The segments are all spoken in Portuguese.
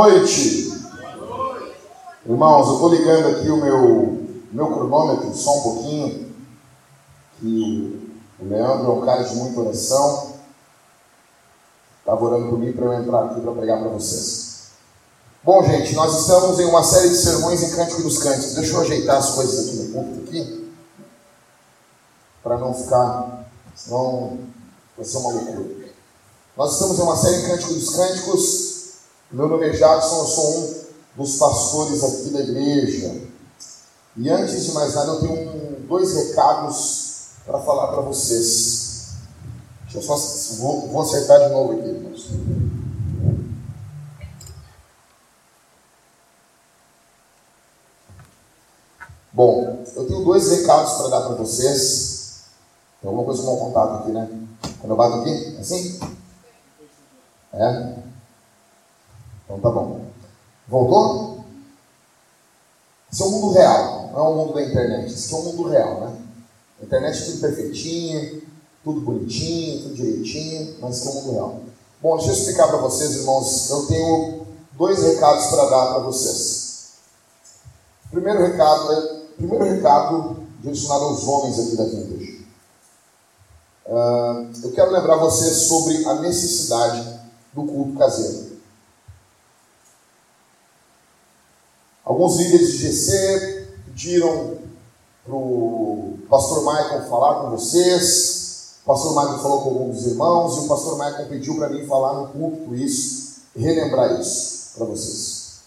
Noite. Irmãos, eu estou ligando aqui o meu, meu cronômetro só um pouquinho, que o Leandro é um cara de muita oração. Estava orando por mim para eu entrar aqui para pregar para vocês. Bom, gente, nós estamos em uma série de sermões em Cântico dos Cânticos. Deixa eu ajeitar as coisas aqui no púlpito aqui, para não ficar, senão vai ser uma loucura. Nós estamos em uma série em Cântico dos Cânticos meu nome é Jackson, eu sou um dos pastores aqui da igreja. E antes de mais nada, eu tenho um, dois recados para falar para vocês. Deixa eu só vou, vou acertar de novo aqui, irmãos. Bom, eu tenho dois recados para dar para vocês. Tem alguma coisa com contato aqui, né? Quando eu bato aqui, assim? É? Então tá bom. Voltou? Esse é o mundo real, não é o mundo da internet. Esse é o mundo real, né? A internet é tudo perfeitinho, tudo bonitinho, tudo direitinho, mas esse é o mundo real. Bom, deixa eu explicar para vocês, irmãos. Eu tenho dois recados para dar para vocês. Primeiro recado é primeiro recado direcionado aos homens aqui da Vintage. Uh, eu quero lembrar vocês sobre a necessidade do culto caseiro. Alguns líderes de GC pediram para o pastor Michael falar com vocês. O pastor Michael falou com alguns irmãos e o pastor Michael pediu para mim falar no púlpito isso relembrar isso para vocês.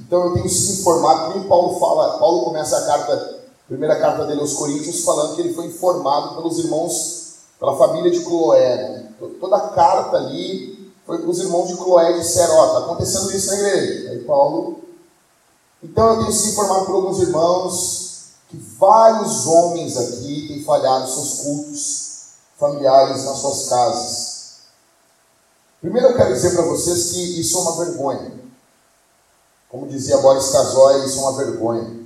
Então eu tenho sido informado, que nem Paulo fala, Paulo começa a carta, a primeira carta dele aos Coríntios, falando que ele foi informado pelos irmãos, pela família de Cloé. Toda a carta ali foi para os irmãos de Cloé disseram, ó, está acontecendo isso na igreja. Aí Paulo então eu tenho sido informado por alguns irmãos que vários homens aqui têm falhado seus cultos familiares nas suas casas. Primeiro eu quero dizer para vocês que isso é uma vergonha. Como dizia Boris Casoy, isso é uma vergonha.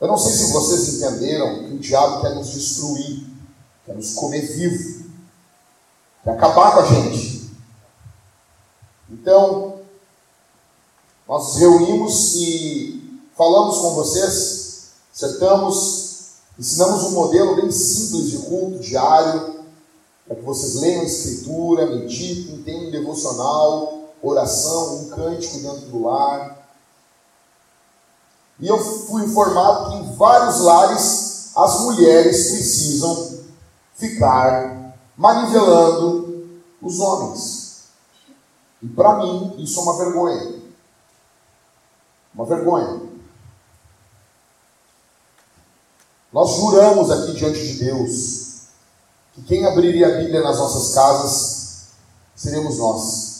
Eu não sei se vocês entenderam que o diabo quer nos destruir, quer nos comer vivo quer acabar com a gente. Então, nós nos reunimos e falamos com vocês, acertamos, ensinamos um modelo bem simples de culto diário, para que vocês leiam a Escritura, meditem, tenham um devocional, oração, um cântico dentro do lar. E eu fui informado que em vários lares as mulheres precisam ficar manivelando os homens. E para mim, isso é uma vergonha. Uma vergonha. Nós juramos aqui diante de Deus que quem abriria a Bíblia nas nossas casas seremos nós.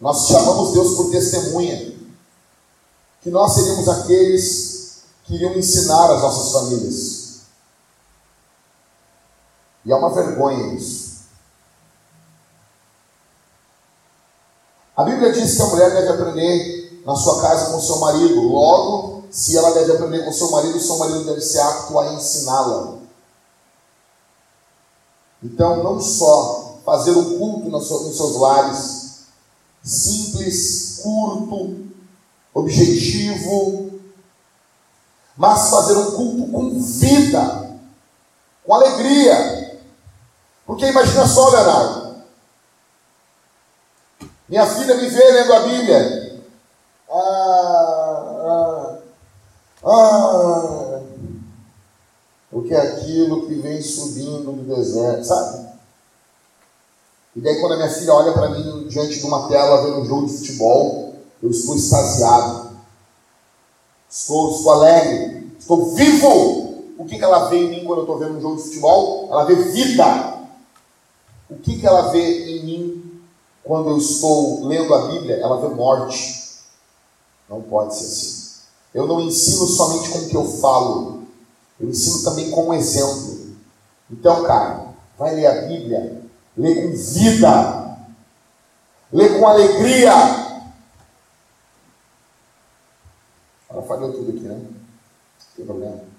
Nós chamamos Deus por testemunha que nós seríamos aqueles que iriam ensinar as nossas famílias. E é uma vergonha isso. A Bíblia diz que a mulher deve aprender na sua casa com o seu marido. Logo, se ela deve aprender com o seu marido, o seu marido deve ser apto a ensiná-la. Então, não só fazer o culto nos seus lares, simples, curto, objetivo, mas fazer um culto com vida, com alegria, porque imagina só, Leonardo. Minha filha me vê lendo a Bíblia. Ah, ah, ah. Porque é aquilo que vem subindo do deserto, sabe? E daí quando a minha filha olha para mim diante de uma tela vendo um jogo de futebol, eu estou extasiado. Estou, estou alegre. Estou vivo. O que, que ela vê em mim quando eu estou vendo um jogo de futebol? Ela vê vida. O que, que ela vê em mim quando eu estou lendo a Bíblia? Ela vê morte. Não pode ser assim. Eu não ensino somente com o que eu falo, eu ensino também com exemplo. Então, cara, vai ler a Bíblia, lê com vida, lê com alegria. Ela falhou tudo aqui, né? Não tem problema.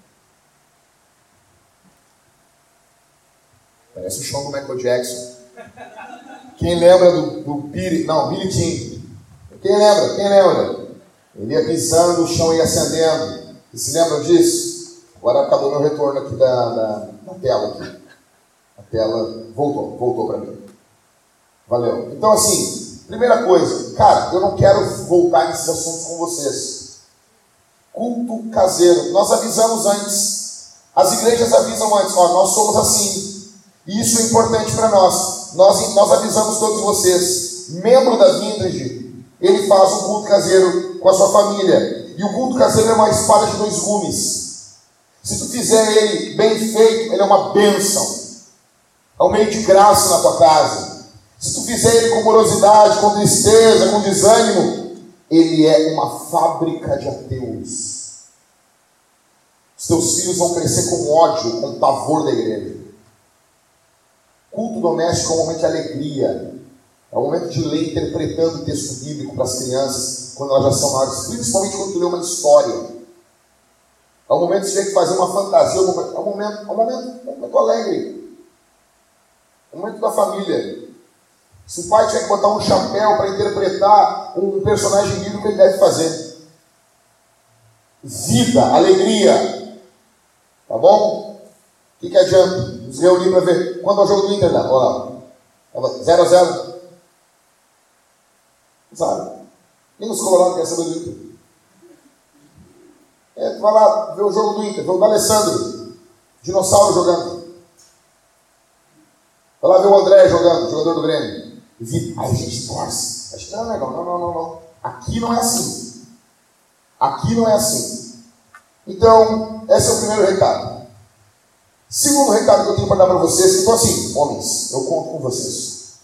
Parece o chão do Michael Jackson. Quem lembra do, do Billy, não, Billy Jean? Quem lembra? Quem lembra? Ele ia pisando, o chão ia acendendo. Vocês se lembram disso? Agora acabou meu retorno aqui da, da, da tela. Aqui. A tela voltou, voltou para mim. Valeu. Então, assim, primeira coisa, cara, eu não quero voltar nesses assuntos com vocês. Culto caseiro. Nós avisamos antes. As igrejas avisam antes, ó, nós somos assim. E isso é importante para nós. nós. Nós avisamos todos vocês. Membro da Vindrige, ele faz um culto caseiro com a sua família. E o culto caseiro é uma espada de dois gumes. Se tu fizer ele bem feito, ele é uma bênção. É um meio de graça na tua casa. Se tu fizer ele com morosidade, com tristeza, com desânimo, ele é uma fábrica de ateus. Os teus filhos vão crescer com ódio, com pavor da igreja. Culto doméstico é um momento de alegria. É um momento de ler interpretando o texto bíblico para as crianças, quando elas já são maiores, principalmente quando tu lê uma história. É um momento de ter que fazer uma fantasia, é um momento, é um momento, é um momento, é um momento alegre. É um momento da família. Se o pai tiver que botar um chapéu para interpretar um personagem bíblico, ele deve fazer. Vida, alegria. Tá bom? O que, que adianta? Nos reunir para ver. Quando é o jogo do Inter, né? Olha lá. 0 a 0 Sabe? Nem os colorados querem saber do Inter. É, tu vai lá ver o jogo do Inter, jogo do Alessandro, dinossauro jogando. Vai lá ver o André jogando, jogador do Grêmio. Vi, aí a gente torce. A gente, não, legal, não, não, não, não. Aqui não é assim. Aqui não é assim. Então, esse é o primeiro recado. Segundo recado que eu tenho para dar para vocês, então assim, homens, eu conto com vocês.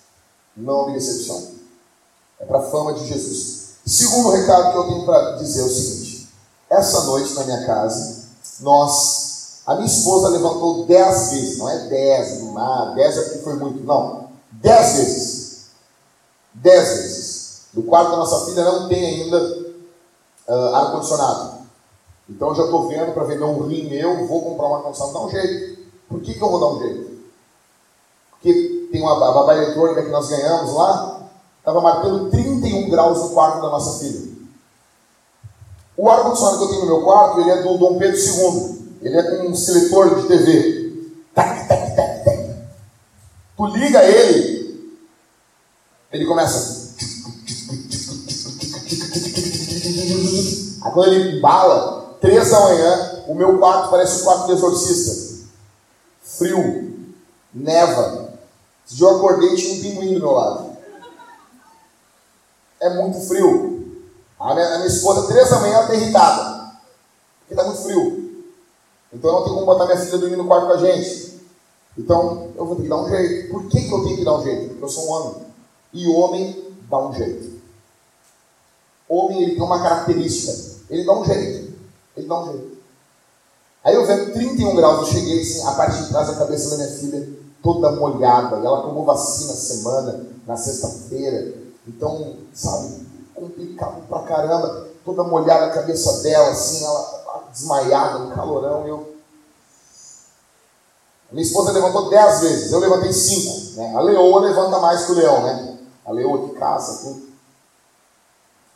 Não me decepcionem. É para a fama de Jesus. Segundo recado que eu tenho para dizer é o seguinte: essa noite na minha casa, nós, a minha esposa levantou dez vezes, não é dez, não dez é porque foi muito, não, dez vezes. Dez vezes. Do quarto da nossa filha não tem ainda uh, ar-condicionado. Então já estou vendo para vender um rim meu, vou comprar um ar-condicionado, dá um jeito. Por que, que eu vou dar um jeito? Porque tem uma babá eletrônica que nós ganhamos lá, Estava marcando 31 graus no quarto da nossa filha. O ar-condicionado que eu tenho no meu quarto, ele é do Dom Pedro II. Ele é com um seletor de TV. Tac, tac, tac, tac. Tu liga ele, ele começa. Quando ele embala, três da manhã, o meu quarto parece um quarto de exorcista. Frio, neva. Se eu acordei, tinha um pinguim do meu lado é muito frio. A minha, a minha esposa, três da manhã, está irritada. Porque está muito frio. Então eu não tenho como botar minha filha dormir no quarto com a gente. Então eu vou ter que dar um jeito. Por que, que eu tenho que dar um jeito? Porque eu sou um homem. E homem dá um jeito. Homem ele tem uma característica. Ele dá um jeito. Ele dá um jeito. Aí eu vendo 31 graus, eu cheguei assim, a parte de trás da cabeça da minha filha toda molhada. E ela tomou vacina semana, na sexta-feira. Então, sabe, complicado pra caramba. Toda molhada a cabeça dela, assim, ela desmaiada no calorão. Eu... Minha esposa levantou dez vezes, eu levantei cinco. Né? A leoa levanta mais que o leão, né? A leoa que caça, tudo.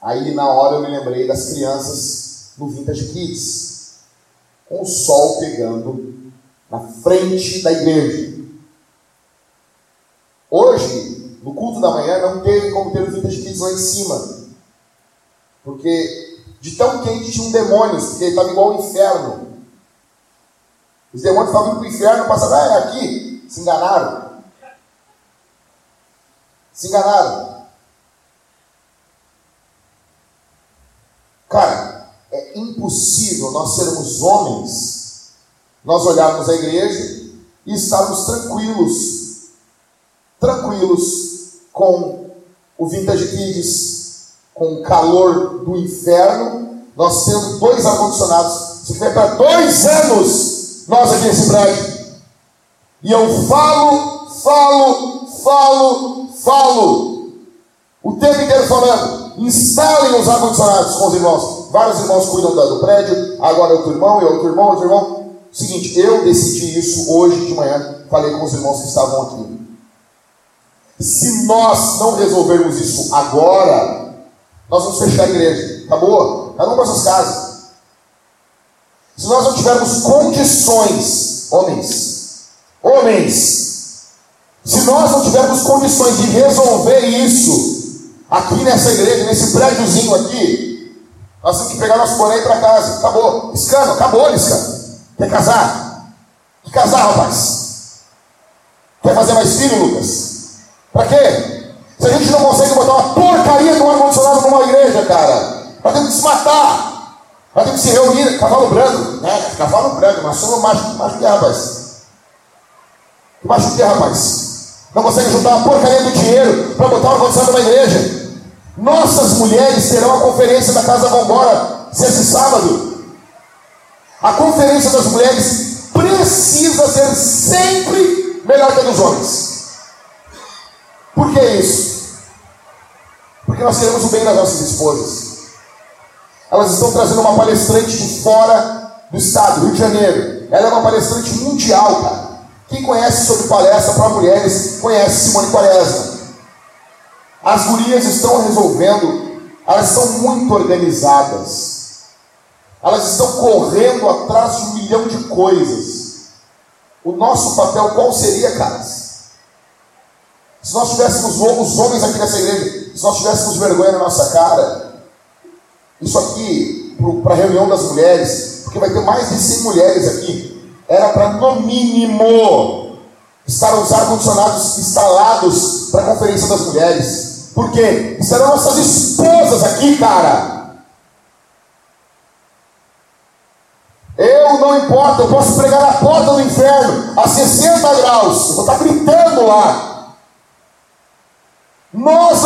Aí na hora eu me lembrei das crianças no Vintage Kids, com o sol pegando na frente da igreja. Hoje, no culto da manhã não teve como ter os vintage kids lá em cima. Porque de tão quente tinham demônios, porque estava igual ao inferno. Os demônios estavam indo para o inferno, passavam, ah, é aqui. Se enganaram. Se enganaram. Cara, é impossível nós sermos homens, nós olharmos a igreja e estarmos tranquilos, tranquilos, com o Vintage Kids, com o calor do inferno, nós temos dois ar-condicionados. Se tiver para dois anos, nós aqui nesse prédio. E eu falo, falo, falo, falo. O tempo inteiro falando. Instalem os ar-condicionados com os irmãos. Vários irmãos cuidam do prédio. Agora outro irmão, e outro irmão, outro irmão. seguinte, eu decidi isso hoje de manhã, falei com os irmãos que estavam aqui. Se nós não resolvermos isso agora, nós vamos fechar a igreja. Acabou? Cada um para suas casas. Se nós não tivermos condições, homens, homens, se nós não tivermos condições de resolver isso aqui nessa igreja, nesse prédiozinho aqui, nós temos que pegar nosso boné para casa. Acabou. Escano, acabou, Escano. Quer casar? Quer casar, rapaz? Quer fazer mais filho, Lucas? Para quê? Se a gente não consegue botar uma porcaria de um ar-condicionado numa igreja, cara, nós temos que se matar. Nós temos que se reunir, cavalo branco, né? Cavalo branco, mas somos macho, macho que é, rapaz. Macho que é, rapaz? Não consegue juntar uma porcaria do dinheiro para botar um ar-condicionado numa igreja. Nossas mulheres terão a conferência da Casa Vambora esse sábado. A conferência das mulheres precisa ser sempre melhor que a dos homens. Por que isso? Porque nós queremos o bem das nossas esposas. Elas estão trazendo uma palestrante de fora do estado, Rio de Janeiro. Ela é uma palestrante mundial, cara. Quem conhece sobre palestra para mulheres, conhece Simone Quaresma. As gurias estão resolvendo, elas são muito organizadas. Elas estão correndo atrás de um milhão de coisas. O nosso papel qual seria, caras? Se nós tivéssemos os homens aqui nessa igreja, se nós tivéssemos vergonha na nossa cara, isso aqui, para a reunião das mulheres, porque vai ter mais de 100 mulheres aqui, era para no mínimo estar os ar-condicionados instalados para a conferência das mulheres. Por quê? Estarão nossas esposas aqui, cara. Eu não importa, eu posso pregar na porta do inferno a 60 graus, eu vou estar gritando lá. Nós,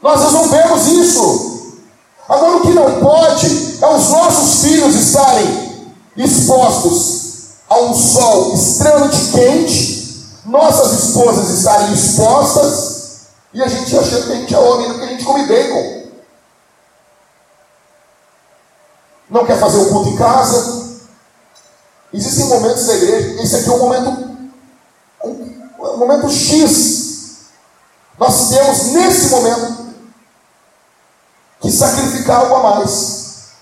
nós resolvemos isso. Agora, o que não pode é os nossos filhos estarem expostos a um sol extremamente quente, nossas esposas estarem expostas e a gente achando que a gente é homem, porque a gente come bacon. Não quer fazer o culto em casa, Existem momentos da igreja, esse aqui é um momento, um, um momento X. Nós temos nesse momento que sacrificar algo a mais.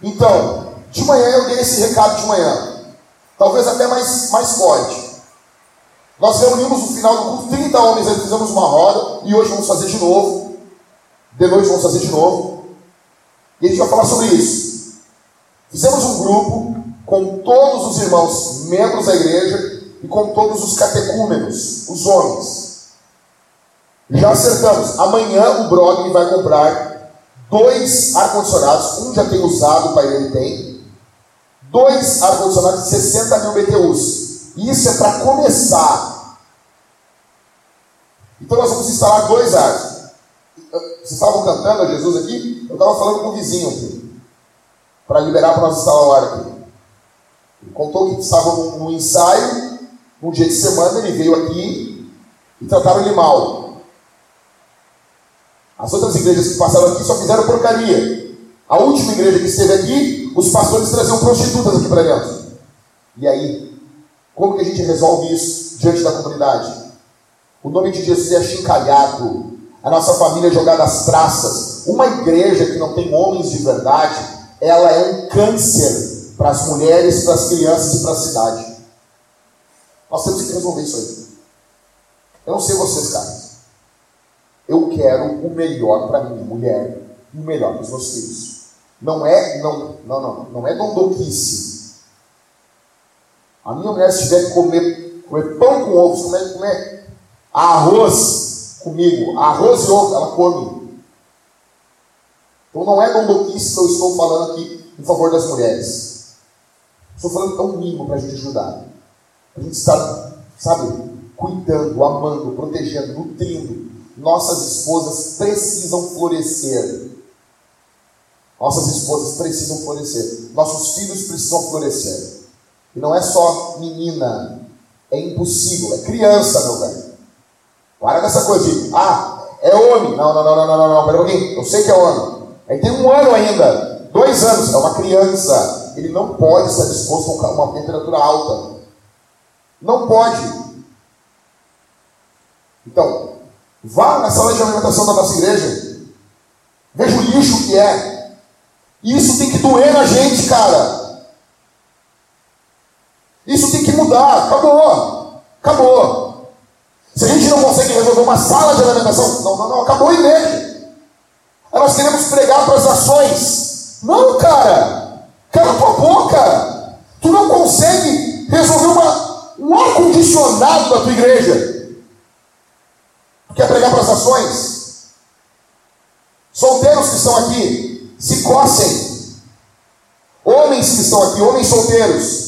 Então, de manhã eu dei esse recado de manhã, talvez até mais, mais forte. Nós reunimos no final do culto 30 homens, aí fizemos uma roda, e hoje vamos fazer de novo. De noite vamos fazer de novo. E a gente vai falar sobre isso. Fizemos um grupo com todos os irmãos membros da igreja e com todos os catecúmenos, os homens. Já acertamos. Amanhã o Brogni vai comprar dois ar-condicionados. Um já tem usado, o pai dele tem. Dois ar-condicionados de 60 mil BTUs. Isso é para começar. Então nós vamos instalar dois ar. Vocês estavam cantando a Jesus aqui? Eu estava falando com o vizinho. Para liberar para nós instalar o ar aqui. Ele contou que estava no ensaio, num dia de semana, ele veio aqui e trataram ele mal. As outras igrejas que passaram aqui só fizeram porcaria. A última igreja que esteve aqui, os pastores traziam prostitutas aqui para dentro. E aí? Como que a gente resolve isso diante da comunidade? O nome de Jesus é achincalhado. A nossa família é jogada às traças. Uma igreja que não tem homens de verdade, ela é um câncer para as mulheres, para as crianças e para a cidade. Nós temos que resolver isso aí. Eu não sei vocês, caras. Eu quero o melhor para minha mulher e o melhor para os meus filhos. Não é, não, não, não, não é dondoquice. A minha mulher, se tiver que comer, comer pão com ovos, comer, comer arroz comigo, arroz e ovo, ela come. Então não é dondoquice que eu estou falando aqui em favor das mulheres. Estou falando tão mínimo para a gente ajudar. A gente está, sabe, cuidando, amando, protegendo, nutrindo. Nossas esposas precisam florescer. Nossas esposas precisam florescer. Nossos filhos precisam florescer. E não é só menina. É impossível. É criança, meu velho. Para dessa coisa de, ah, é homem. Não, não, não, não, não, não, não. Pera um. Eu sei que é homem. Aí tem um ano ainda. Dois anos. É uma criança. ele não pode estar disposto a uma temperatura alta. Não pode. Então, vá na sala de alimentação da nossa igreja. Veja o lixo que é. Isso tem que doer na gente, cara. Isso tem que mudar. Acabou. Acabou. Se a gente não consegue resolver uma sala de alimentação, não, não, não, acabou a igreja. Aí nós queremos pregar para as nações. Não, cara. Cala tua boca. Tu não consegue resolver uma, um ar-condicionado da tua igreja. Tu quer pregar para as nações? Solteiros que estão aqui, se cocem. Homens que estão aqui, homens solteiros,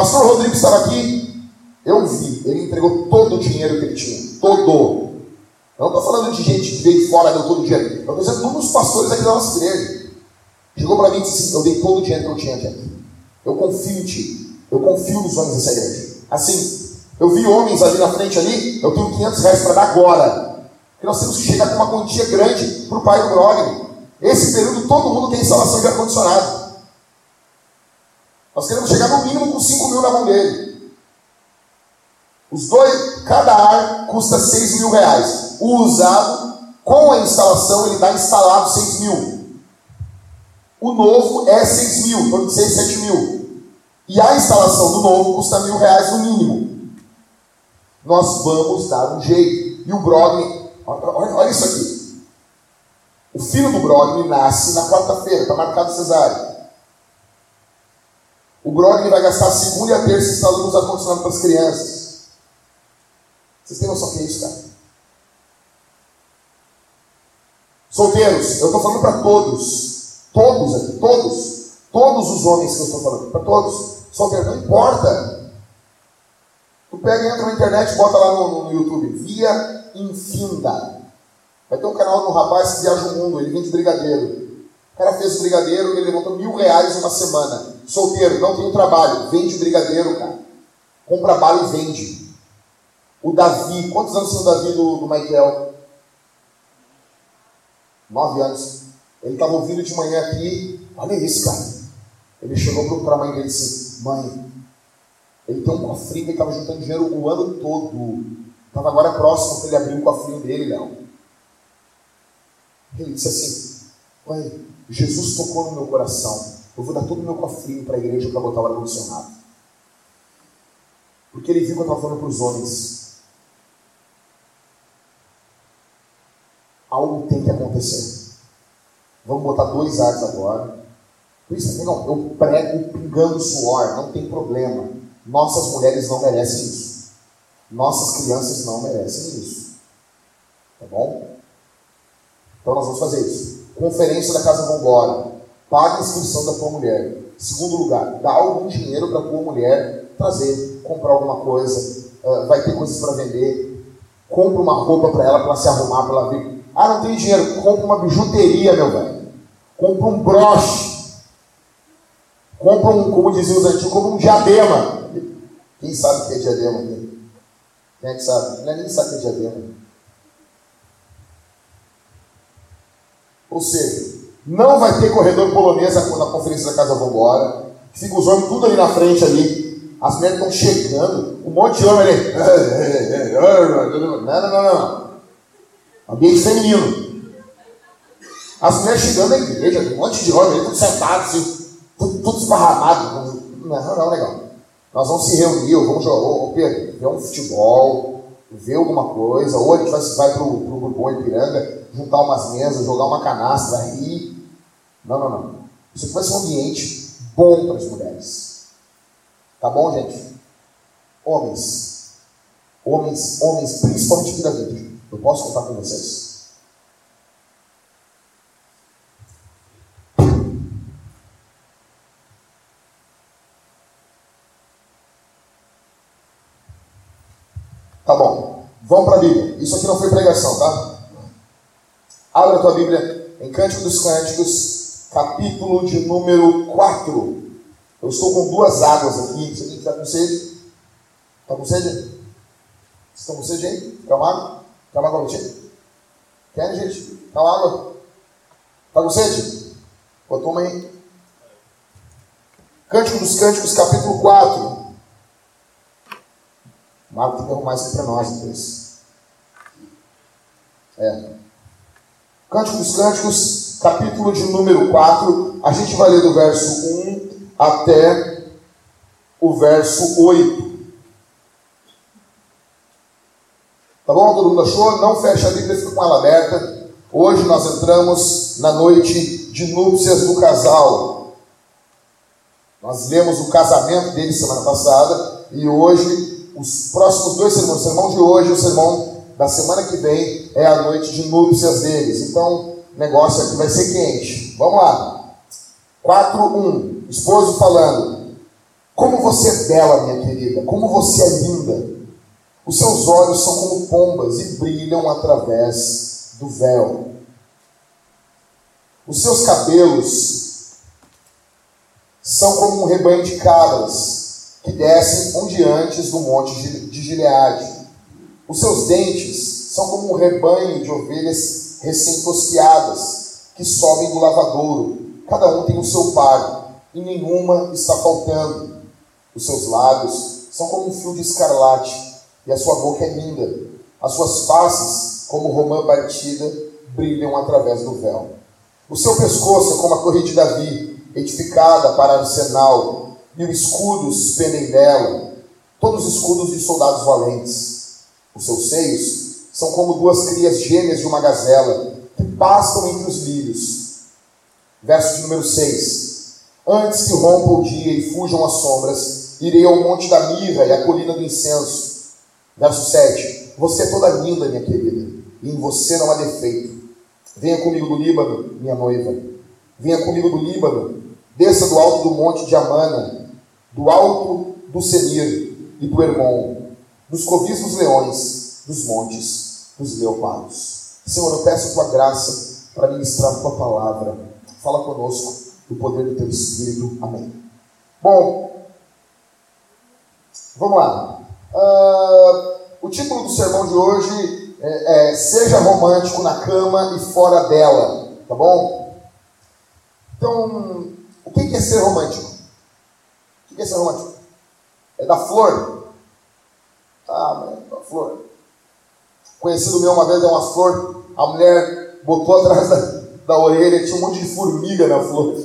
Pastor Rodrigo estava aqui, eu vi, ele entregou todo o dinheiro que ele tinha, todo. Eu não estou falando de gente que veio fora deu todo o dinheiro. Eu estou dizendo um dos pastores aqui da nossa igreja. Chegou para mim e disse assim: Eu dei todo o dinheiro que eu tinha aqui. Eu confio em ti. Eu confio nos homens dessa igreja. Assim, eu vi homens ali na frente ali, eu tenho 500 reais para dar agora. Porque nós temos que chegar com uma quantia grande para o pai do Grogner. Esse período todo mundo tem instalação de ar-condicionado. Nós queremos chegar no mínimo com 5 mil na mão dele. Os dois, cada ar custa 6 mil reais. O usado, com a instalação, ele dá instalado 6 mil. O novo é 6 mil, então 6, 7 mil. E a instalação do novo custa mil reais no mínimo. Nós vamos dar um jeito. E o Brogni, olha, olha isso aqui. O filho do Brogni nasce na quarta-feira, está marcado cesárea. O Brogni vai gastar a segunda e a terça instalando os ar-condicionado para as crianças. Vocês têm noção que é isso, cara? Solteiros, eu estou falando para todos. Todos aqui, todos. Todos os homens que eu estou falando, para todos solteiro, não importa. Tu pega, entra na internet, bota lá no, no YouTube, Via Infinda. Vai ter um canal de um rapaz que viaja o mundo, ele vende brigadeiro. O cara fez brigadeiro, ele levantou mil reais uma semana. Solteiro, não tem trabalho, vende brigadeiro, cara. Compra bala e vende. O Davi, quantos anos tem o Davi do, do Michael? Nove anos. Ele estava ouvindo de manhã aqui, olha isso, cara. Ele chegou para a mãe dele e disse: Mãe, ele tem um cofrinho ele estava juntando dinheiro o ano todo. Estava agora próximo para ele abrir o cofrinho dele, Léo. Ele disse assim: Mãe, Jesus tocou no meu coração. Eu vou dar todo o meu cofrinho para a igreja para botar o ar-condicionado. Porque ele viu que eu estava falando para os homens. Algo tem que acontecer. Vamos botar dois ares agora. Por isso, não, eu prego pingando suor, não tem problema. Nossas mulheres não merecem isso. Nossas crianças não merecem isso. Tá bom? Então nós vamos fazer isso. Conferência da Casa Vambora. Paga a inscrição da tua mulher. Segundo lugar, dá algum dinheiro para tua mulher trazer, comprar alguma coisa. Uh, vai ter coisas para vender. Compra uma roupa para ela, para ela se arrumar, para ela vir. Ah, não tem dinheiro. Compra uma bijuteria, meu velho. Compra um broche Compra um, como diziam os antigos, compra um diadema. Quem sabe o que é diadema? Quem é que sabe? Não é nem sabe o que é diadema. Ou seja, não vai ter corredor polonês na conferência da Casa Vambora. Fica os homens tudo ali na frente ali. As mulheres estão chegando. Um monte de homem ali. Não, não, não, não. Ambiente feminino. As mulheres chegando na igreja, um monte de homens ali, tudo sentados assim tudo, tudo esparramado. Não, não, legal. Nós vamos se reunir, vamos jogar, Pedro, ver um futebol, ver alguma coisa, ou a gente vai, vai para o Bourbon Ipiranga, juntar umas mesas, jogar uma canastra, rir. Não, não, não. Isso aqui vai ser um ambiente bom para as mulheres. Tá bom, gente? Homens. Homens, homens, principalmente aqui da vida. Eu posso contar com vocês. Tá bom. Vamos para a Bíblia. Isso aqui não foi pregação, tá? Abra a tua Bíblia em Cântico dos Cânticos, capítulo de número 4. Eu estou com duas águas aqui. Você está com sede? Está com sede? Estão com sede aí? Quer uma água? Quer uma água, Querem, gente? Quer uma água? Tá com sede? Pô, toma aí. Cântico dos Cânticos, capítulo 4. Marco tem que arrumar isso para nós depois. É. Cântico dos Cânticos, capítulo de número 4. A gente vai ler do verso 1 até o verso 8. Tá bom? Todo mundo achou? Não fecha a Bíblia, fica com ela aberta. Hoje nós entramos na noite de núpcias do casal. Nós lemos o casamento dele semana passada e hoje, os próximos dois sermões, o sermão de hoje e o sermão da semana que vem é a noite de núpcias deles. Então, negócio aqui vai ser quente. Vamos lá. 4.1. Esposo falando. Como você é bela, minha querida. Como você é linda. Os seus olhos são como pombas e brilham através do véu. Os seus cabelos são como um rebanho de cabras que descem onde antes do monte de Gileade. Os seus dentes são como um rebanho de ovelhas recém-tosquiadas que sobem do lavadouro. Cada um tem o seu par e nenhuma está faltando. Os seus lábios são como um fio de escarlate e a sua boca é linda. As suas faces, como romã batida, brilham através do véu. O seu pescoço é como a torre de Davi, edificada para arsenal, e os escudos pendem dela, todos os escudos de soldados valentes. Os seus seios são como duas crias gêmeas de uma gazela, que pastam entre os lírios. Verso de número 6. Antes que rompa o dia e fujam as sombras, irei ao monte da mirra e à colina do incenso Verso 7. Você é toda linda, minha querida, e em você não há defeito. Venha comigo do Líbano, minha noiva. Venha comigo do Líbano. Desça do alto do monte de Amana, do alto do Senir e do Hermon, dos covis dos leões, dos montes dos leopardos. Senhor, eu peço a tua graça para ministrar a tua palavra. Fala conosco do poder do teu Espírito. Amém. Bom, vamos lá. Uh, o título do sermão de hoje é, é, Seja romântico na cama e fora dela, tá bom? Então, o que é ser romântico? O que é ser romântico? É da flor? Ah, mas é da flor. Conhecido meu uma vez é uma flor, a mulher botou atrás da, da orelha, tinha um monte de formiga na flor.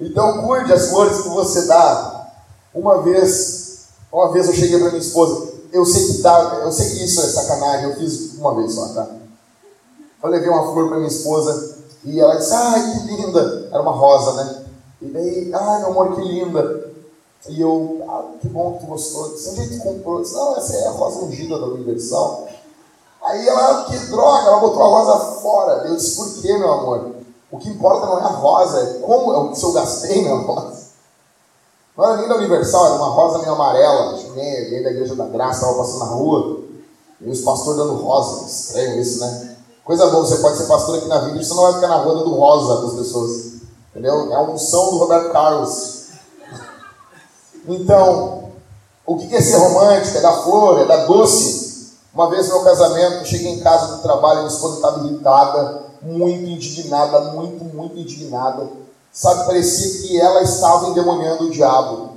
Então cuide as flores que você dá. Uma vez, uma vez eu cheguei para minha esposa, eu sei que dá, eu sei que isso é sacanagem, eu fiz uma vez só, tá? Eu levei uma flor para minha esposa e ela disse, ai que linda, era uma rosa, né? E daí, ai meu amor, que linda. E eu, ah, que bom que gostou. Disse, que tu comprou? Disse, não, essa é a rosa ungida da Universal. Aí ela, que droga, ela botou a rosa fora. Eu disse, por quê, meu amor? O que importa não é a rosa, é como é o que eu gastei na rosa. Não era nem da Universal, era uma rosa meio amarela. Cheguei, alguém da Igreja da Graça, estava passando na rua. E os pastores dando rosa. Estranho isso, né? Coisa boa, você pode ser pastor aqui na vida e você não vai ficar na rua dando rosa para as pessoas. Entendeu? É a unção do Roberto Carlos. Então, o que é ser romântico? É da flor, é da doce. Uma vez no meu casamento, cheguei em casa do trabalho, minha esposa estava irritada muito indignada, muito, muito indignada. Sabe, parecia que ela estava endemoniando o diabo.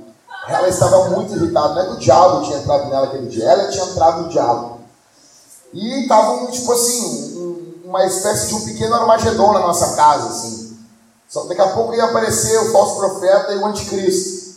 Ela estava muito irritada. Não é que o diabo tinha entrado nela aquele dia, ela tinha entrado no diabo. E estava, tipo assim, uma espécie de um pequeno Armagedon na nossa casa, assim. Só daqui a pouco ia aparecer o falso profeta e o anticristo.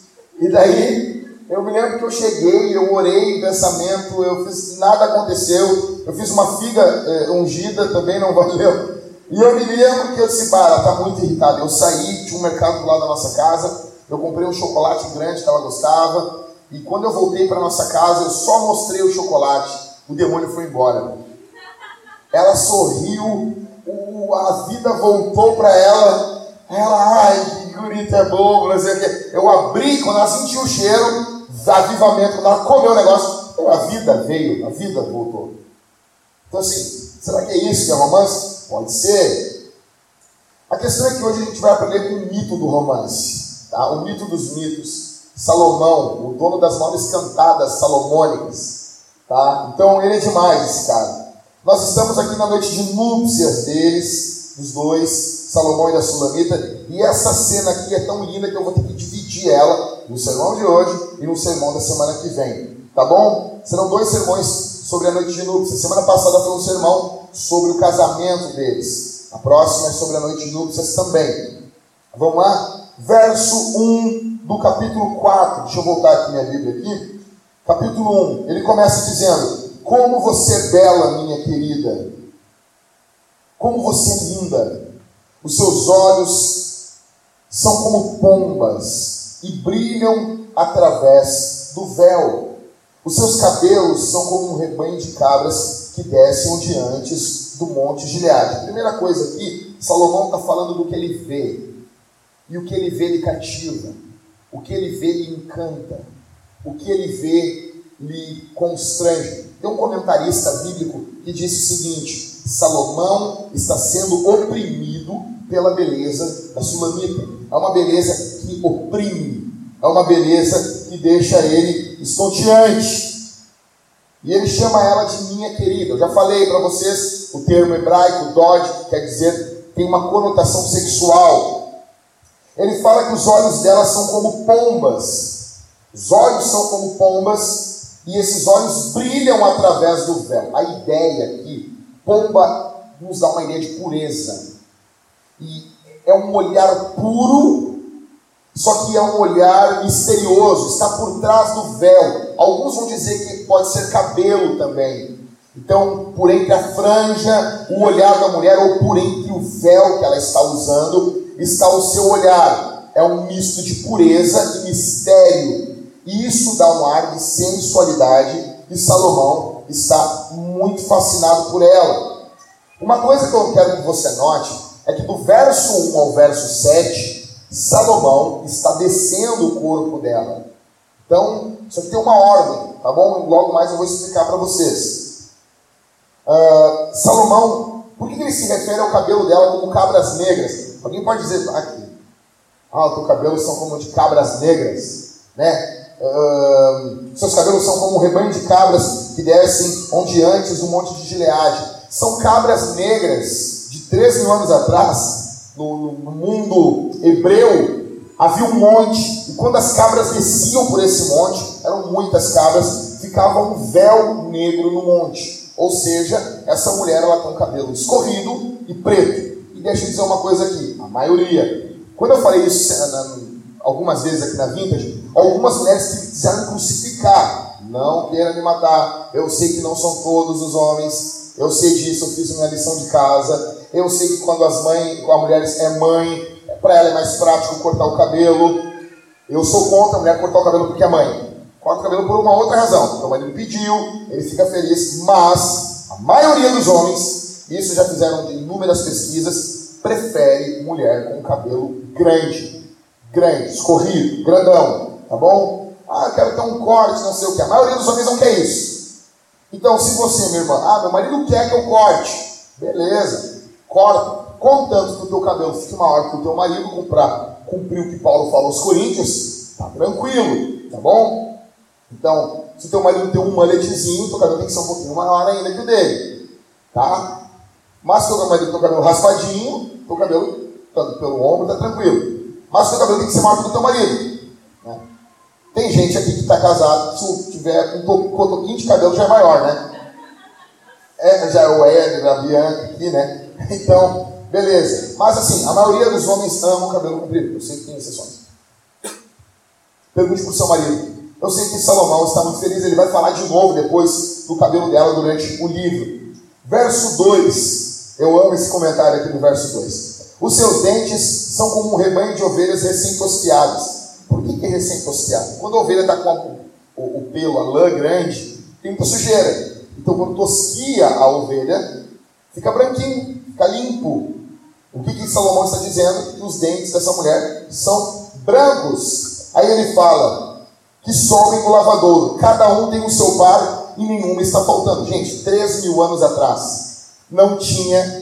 E daí, eu me lembro que eu cheguei, eu orei em pensamento, eu fiz, nada aconteceu. Eu fiz uma figa é, ungida, também não valeu. E eu me lembro que eu disse, pá, ela está muito irritada. Eu saí, tinha um mercado do lado da nossa casa, eu comprei um chocolate grande que ela gostava, e quando eu voltei para nossa casa, eu só mostrei o chocolate, o demônio foi embora. Ela sorriu, a vida voltou para ela, ela, ai, gurita é bom, não sei. Eu abri, quando ela sentiu o cheiro, avivamento, quando ela comeu o negócio, a vida veio, a vida voltou. Então assim, será que é isso que é romance? Pode ser. A questão é que hoje a gente vai aprender com o mito do romance, tá? o mito dos mitos. Salomão, o dono das maiores cantadas salomônicas, Tá? Então ele é demais, esse cara. Nós estamos aqui na noite de núpcias deles, dos dois, Salomão e da Sulamita, e essa cena aqui é tão linda que eu vou ter que dividir ela no sermão de hoje e no sermão da semana que vem. Tá bom? Serão dois sermões sobre a noite de núpcias. Semana passada foi um sermão sobre o casamento deles. A próxima é sobre a noite de núpcias também. Vamos lá? Verso 1 do capítulo 4. Deixa eu voltar aqui minha Bíblia aqui. Capítulo 1. Ele começa dizendo: Como você é bela, minha querida. Como você é linda. Os seus olhos são como pombas e brilham através do véu. Os seus cabelos são como um rebanho de cabras que descem diante do monte Gileade. Primeira coisa aqui, Salomão está falando do que ele vê. E o que ele vê lhe cativa. O que ele vê lhe encanta. O que ele vê lhe constrange. Tem um comentarista bíblico que disse o seguinte: Salomão está sendo oprimido pela beleza da Sulamita. É uma beleza que oprime, é uma beleza que deixa ele estonteante. E ele chama ela de minha querida. Eu já falei para vocês o termo hebraico dod, que quer dizer, tem uma conotação sexual. Ele fala que os olhos dela são como pombas. Os olhos são como pombas e esses olhos brilham através do véu. A ideia aqui, pomba nos dá uma ideia de pureza. E é um olhar puro, só que é um olhar misterioso, está por trás do véu. Alguns vão dizer que pode ser cabelo também. Então, por entre a franja, o olhar da mulher, ou por entre o véu que ela está usando, está o seu olhar. É um misto de pureza e mistério e isso dá um ar de sensualidade e Salomão está muito fascinado por ela. Uma coisa que eu quero que você note é que do verso 1 ao verso 7, Salomão está descendo o corpo dela. Então, isso aqui tem uma ordem, tá bom? Logo mais eu vou explicar para vocês. Uh, Salomão, por que ele se refere ao cabelo dela como cabras negras? Alguém pode dizer aqui, ah, os teus cabelos são como de cabras negras, né? Uh, seus cabelos são como um rebanho de cabras que descem onde antes o monte de Gileade. São cabras negras de 3 mil anos atrás, no, no mundo hebreu, havia um monte, e quando as cabras desciam por esse monte, eram muitas cabras, ficava um véu negro no monte. Ou seja, essa mulher ela tem um cabelo escorrido e preto. E deixa eu dizer uma coisa aqui, a maioria. Quando eu falei isso algumas vezes aqui na Vintage, Algumas mulheres que quiseram crucificar. Não queira me matar. Eu sei que não são todos os homens. Eu sei disso, eu fiz minha lição de casa. Eu sei que quando as mães, a mulher é mãe, para ela é mais prático cortar o cabelo. Eu sou contra a mulher cortar o cabelo porque é mãe. Corta o cabelo por uma outra razão. Então ele pediu, ele fica feliz, mas a maioria dos homens, isso já fizeram de inúmeras pesquisas, prefere mulher com cabelo grande, grande, escorrido, grandão tá bom? Ah, quero ter um corte, não sei o que. A maioria dos homens não quer isso. Então, se você, minha irmã, ah, meu marido quer que eu corte, beleza, corta. Contanto que o teu cabelo fique maior que o teu marido, para cumprir o que Paulo falou aos Coríntios, tá tranquilo, tá bom? Então, se teu marido tem um mulletzinho, teu cabelo tem que ser um pouquinho maior ainda que o dele, tá? Mas se teu marido tem o cabelo raspadinho, teu cabelo, tanto pelo ombro, tá tranquilo. Mas o teu cabelo tem que ser maior que o teu marido. Tem gente aqui que está casado, se tiver um cotoquinho de cabelo já é maior, né? É, já é o Éder, a Bianca aqui, né? Então, beleza. Mas assim, a maioria dos homens amam o cabelo comprido. Eu sei que tem exceções. Pergunte para o seu marido. Eu sei que Salomão está muito feliz, ele vai falar de novo depois do cabelo dela durante o livro. Verso 2. Eu amo esse comentário aqui no verso 2. Os seus dentes são como um rebanho de ovelhas recém-tosquiadas por que, que é recém-tosquiado? Quando a ovelha está com o, o, pelo, a lã grande, tem muita sujeira. Então, quando tosquia a ovelha, fica branquinho, fica limpo. O que, que Salomão está dizendo? Que os dentes dessa mulher são brancos. Aí ele fala que sobem no lavadouro. Cada um tem o seu par e nenhum está faltando. Gente, 3 mil anos atrás, não tinha,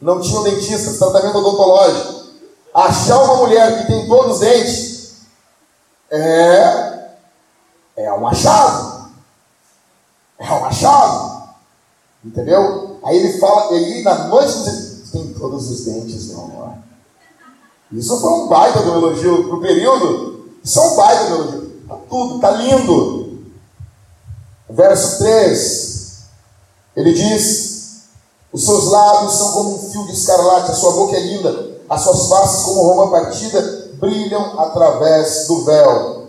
não tinha dentista, tratamento odontológico achar uma mulher que tem todos os dentes é, é um achado. Entendeu? Aí ele fala, ele na noite tem todos os dentes, meu amor. Isso foi um baita do elogio pro período. Isso é um baita do elogio. Tá tudo, tá lindo. Verso 3, ele diz: Os seus lábios são como um fio de escarlate, a sua boca é linda, as suas faces como roma partida brilham através do véu.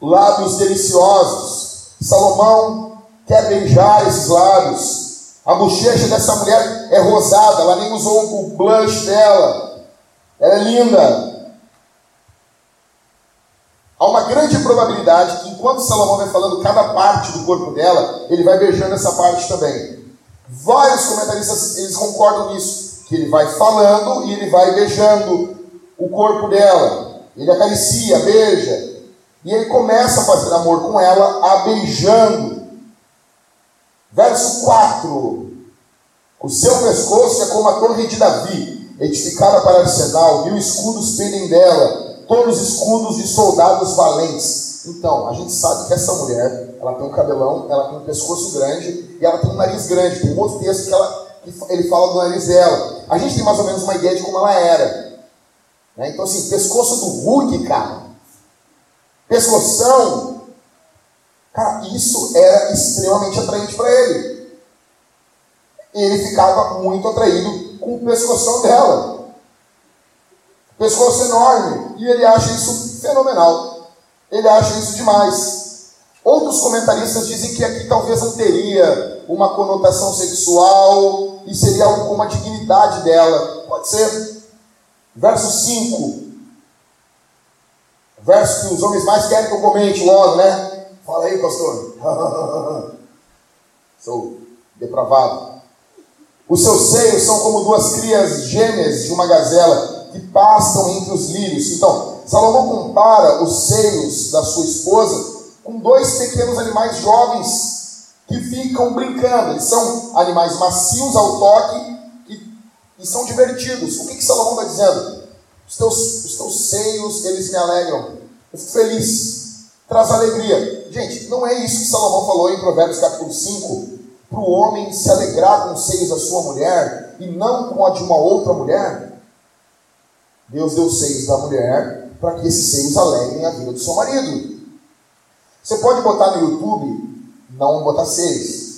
Lábios deliciosos. Salomão quer beijar esses lábios. A bochecha dessa mulher é rosada, ela nem usou o blush dela. Ela é linda. Há uma grande probabilidade que enquanto Salomão vai falando cada parte do corpo dela, ele vai beijando essa parte também. Vários comentaristas eles concordam nisso, que ele vai falando e ele vai beijando o corpo dela. Ele acaricia, beija, e ele começa a fazer amor com ela, a beijando. Verso 4: O seu pescoço é como a torre de Davi, edificada para arsenal, mil escudos pendem dela, todos escudos de soldados valentes. Então, a gente sabe que essa mulher, ela tem um cabelão, ela tem um pescoço grande e ela tem um nariz grande. Tem um outro texto que, ela, que ele fala do nariz dela. A gente tem mais ou menos uma ideia de como ela era. Né? Então, assim, pescoço do Hulk, cara. Pescoção, Cara, isso era extremamente atraente para ele. Ele ficava muito atraído com o pescoção dela. Pescoço enorme. E ele acha isso fenomenal. Ele acha isso demais. Outros comentaristas dizem que aqui talvez não teria uma conotação sexual e seria algo como a dignidade dela. Pode ser. Verso 5. Verso que os homens mais querem que eu comente logo, né? Fala aí, pastor. Sou depravado. Os seus seios são como duas crias gêmeas de uma gazela que pastam entre os lírios. Então, Salomão compara os seios da sua esposa com dois pequenos animais jovens que ficam brincando. Eles são animais macios ao toque e, e são divertidos. O que, que Salomão está dizendo? Os teus, os teus seios, eles me alegram. Eu fico feliz traz alegria. Gente, não é isso que Salomão falou em Provérbios capítulo 5, para o homem se alegrar com os seios da sua mulher e não com a de uma outra mulher? Deus deu seios da mulher para que esses seios alegrem a vida do seu marido. Você pode botar no YouTube, não botar seios.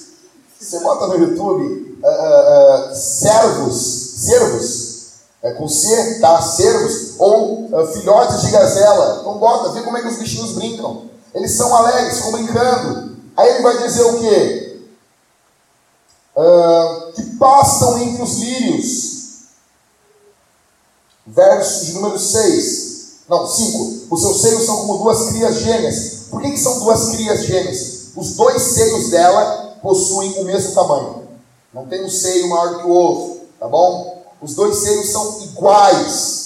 Você bota no YouTube uh, uh, servos, servos, é, com C, tá? Servos, ou filhotes de gazela. Então bota, vê como é que os bichinhos brincam. Eles são alegres, ficam brincando. Aí ele vai dizer o quê? Uh, que pastam entre os lírios. Verso de número 6. Não, 5. Os seus seios são como duas crias gêmeas. Por que, que são duas crias gêmeas? Os dois seios dela possuem o mesmo tamanho. Não tem um seio maior que o outro, tá bom? Os dois seios são iguais.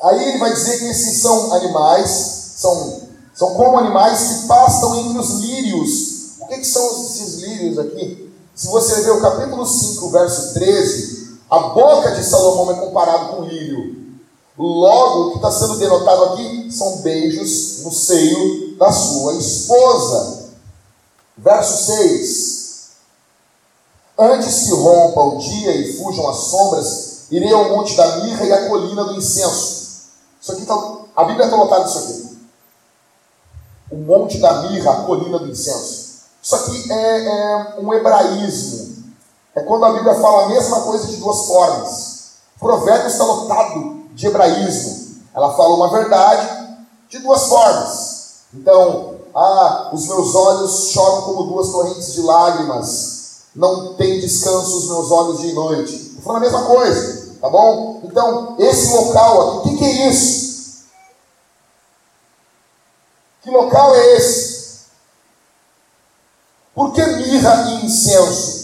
Aí ele vai dizer que esses são animais, são, são como animais que pastam entre os lírios. O que, que são esses lírios aqui? Se você ver o capítulo 5, verso 13, a boca de Salomão é comparado com lírio. Logo, o que está sendo denotado aqui são beijos no seio da sua esposa. Verso 6. Antes que rompa o dia e fujam as sombras, irei ao monte da mirra e à colina do incenso. Isso aqui tá, a Bíblia está lotada disso aqui. O monte da mirra, a colina do incenso. Isso aqui é, é um hebraísmo. É quando a Bíblia fala a mesma coisa de duas formas. Provérbios está lotado de hebraísmo. Ela fala uma verdade de duas formas. Então, ah, os meus olhos choram como duas torrentes de lágrimas não tem descanso os meus olhos de noite. Estou falando a mesma coisa, tá bom? Então, esse local aqui, o que, que é isso? Que local é esse? Por que mirra e incenso?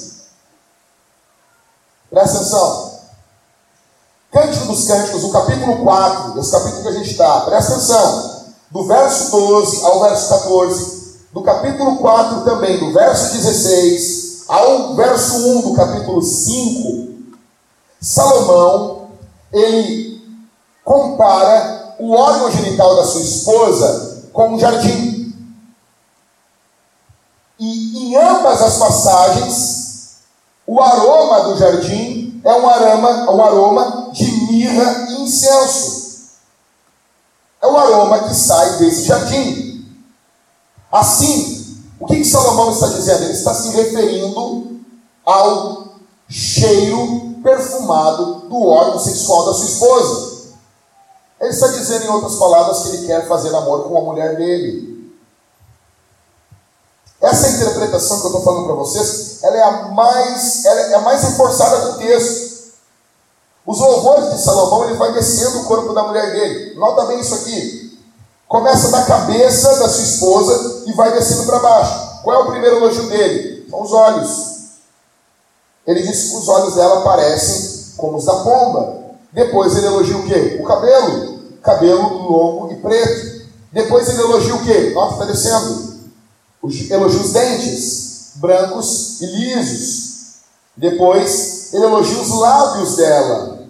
Presta atenção. Cântico dos Cânticos, o capítulo 4, esse capítulo que a gente está, presta atenção. Do verso 12 ao verso 14, do capítulo 4 também, do verso 16 ao verso 1 do capítulo 5, Salomão, ele compara o órgão genital da sua esposa com um jardim. Em ambas as passagens, o aroma do jardim é um aroma, um aroma de mirra e incenso. É o aroma que sai desse jardim. Assim, o que, que Salomão está dizendo? Ele está se referindo ao cheiro perfumado do órgão sexual da sua esposa. Ele está dizendo, em outras palavras, que ele quer fazer amor com a mulher dele. Essa interpretação que eu estou falando para vocês, ela é a mais, ela é a mais reforçada do texto. Os louvores de Salomão, ele vai descendo o corpo da mulher dele. Nota bem isso aqui. Começa da cabeça da sua esposa e vai descendo para baixo. Qual é o primeiro elogio dele? São os olhos. Ele diz que os olhos dela parecem como os da pomba. Depois ele elogia o quê? O cabelo. Cabelo longo e preto. Depois ele elogia o quê? Nota, está descendo. Elogia os dentes, brancos e lisos. Depois ele elogia os lábios dela,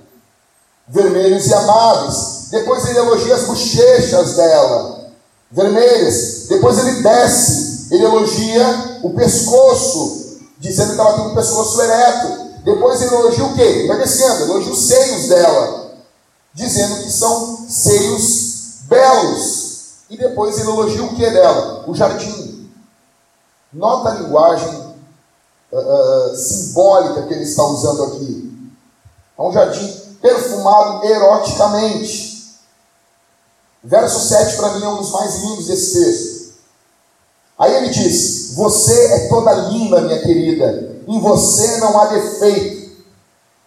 vermelhos e amáveis. Depois ele elogia as bochechas dela, vermelhas. Depois ele desce, ele elogia o pescoço, dizendo que ela tem um pescoço ereto. Depois ele elogia o quê? Vai descendo, elogia os seios dela, dizendo que são seios belos. E depois ele elogia o que dela? O jardim. Nota a linguagem uh, simbólica que ele está usando aqui. É um jardim perfumado eroticamente. Verso 7 para mim é um dos mais lindos desse texto. Aí ele diz: Você é toda linda, minha querida, em você não há defeito.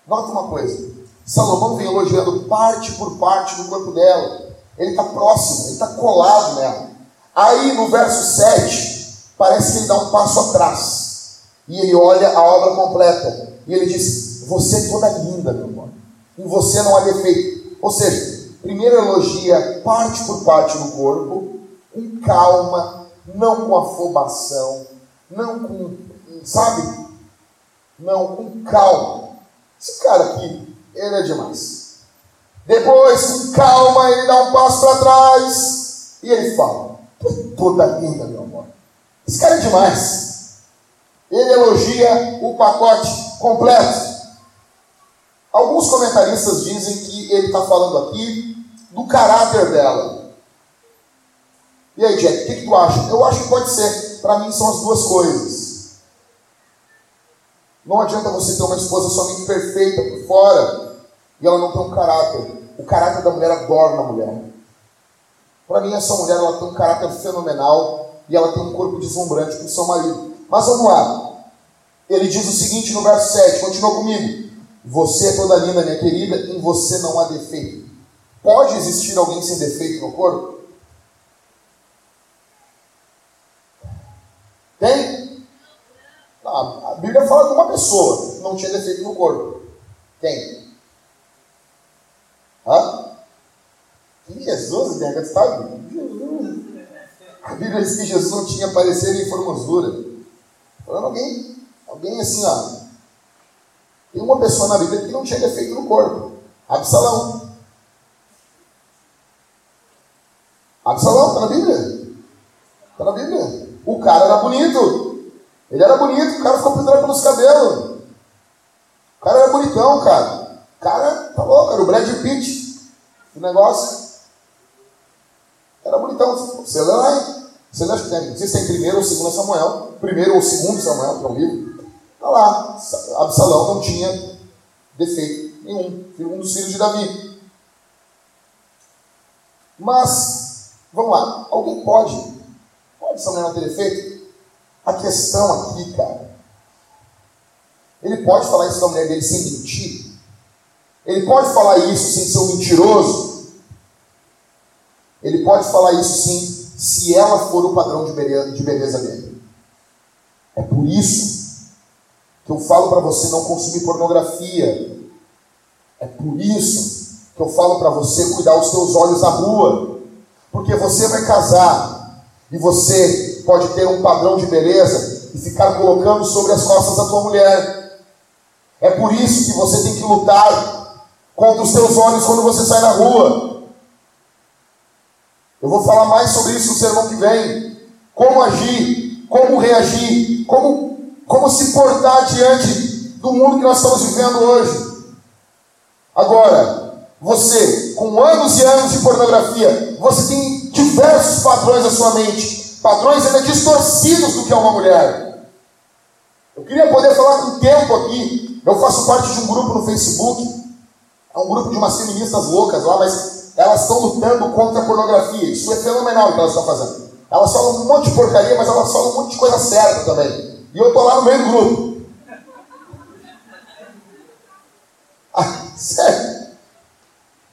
Nota uma coisa: Salomão vem elogiando parte por parte do corpo dela. Ele está próximo, ele está colado nela. Aí no verso 7, parece que ele dá um passo atrás. E ele olha a obra completa. E ele diz: Você é toda linda, meu amor. Em você não há defeito. Ou seja, primeiro elogia parte por parte do corpo, com calma, não com afobação, não com, sabe? Não, com calma. Esse cara aqui, ele é demais. Depois, com calma, ele dá um passo para trás e ele fala: toda linda, meu. Esse cara é demais. Ele elogia o pacote completo. Alguns comentaristas dizem que ele está falando aqui do caráter dela. E aí, Jack, o que, que, tu acha? Eu acho que pode ser. Para mim, são as duas coisas. Não adianta você ter uma esposa somente perfeita por fora e ela não tem um caráter. O caráter da mulher adorna a mulher. Para mim, essa mulher ela tem um caráter fenomenal e ela tem um corpo deslumbrante com o seu marido. Mas vamos lá. Ele diz o seguinte no verso 7, continua comigo. Você é toda linda, minha querida, em você não há defeito. Pode existir alguém sem defeito no corpo? Tem? Ah, a Bíblia fala de uma pessoa que não tinha defeito no corpo. Quem? Hã? Jesus, né? Jesus. A Bíblia diz que Jesus não tinha parecer em formosura. Falando alguém, alguém assim, ó. Tem uma pessoa na Bíblia que não tinha defeito no corpo. Absalão. Absalão, está na Bíblia? Está na Bíblia. O cara era bonito. Ele era bonito, o cara ficou pendurado pelos cabelos. O cara era bonitão, cara. O cara tá louco, era o Brad Pitt. O negócio. Era bonitão. Você você não, acha, não sei se tem primeiro ou segundo Samuel, primeiro ou segundo Samuel, que é um livro, está lá. Absalão não tinha defeito nenhum, um dos filhos de Davi. Mas, vamos lá, alguém pode, pode Samuel ter defeito? A questão aqui, cara, ele pode falar isso da mulher dele sem mentir? Ele pode falar isso sem ser um mentiroso? Ele pode falar isso sim se ela for o padrão de beleza, de beleza dele. É por isso que eu falo para você não consumir pornografia. É por isso que eu falo para você cuidar os seus olhos na rua. Porque você vai casar e você pode ter um padrão de beleza e ficar colocando sobre as costas da tua mulher. É por isso que você tem que lutar contra os teus olhos quando você sai na rua. Eu vou falar mais sobre isso no sermão que vem. Como agir como reagir, como, como se portar diante do mundo que nós estamos vivendo hoje. Agora, você, com anos e anos de pornografia, você tem diversos padrões na sua mente, padrões ainda distorcidos do que é uma mulher. Eu queria poder falar com tempo aqui. Eu faço parte de um grupo no Facebook, é um grupo de umas feministas loucas lá, mas elas estão lutando contra a pornografia. Isso é fenomenal o que elas estão fazendo. Elas falam um monte de porcaria, mas elas falam um monte de coisa certa também. E eu estou lá no meio do grupo. Ah, sério.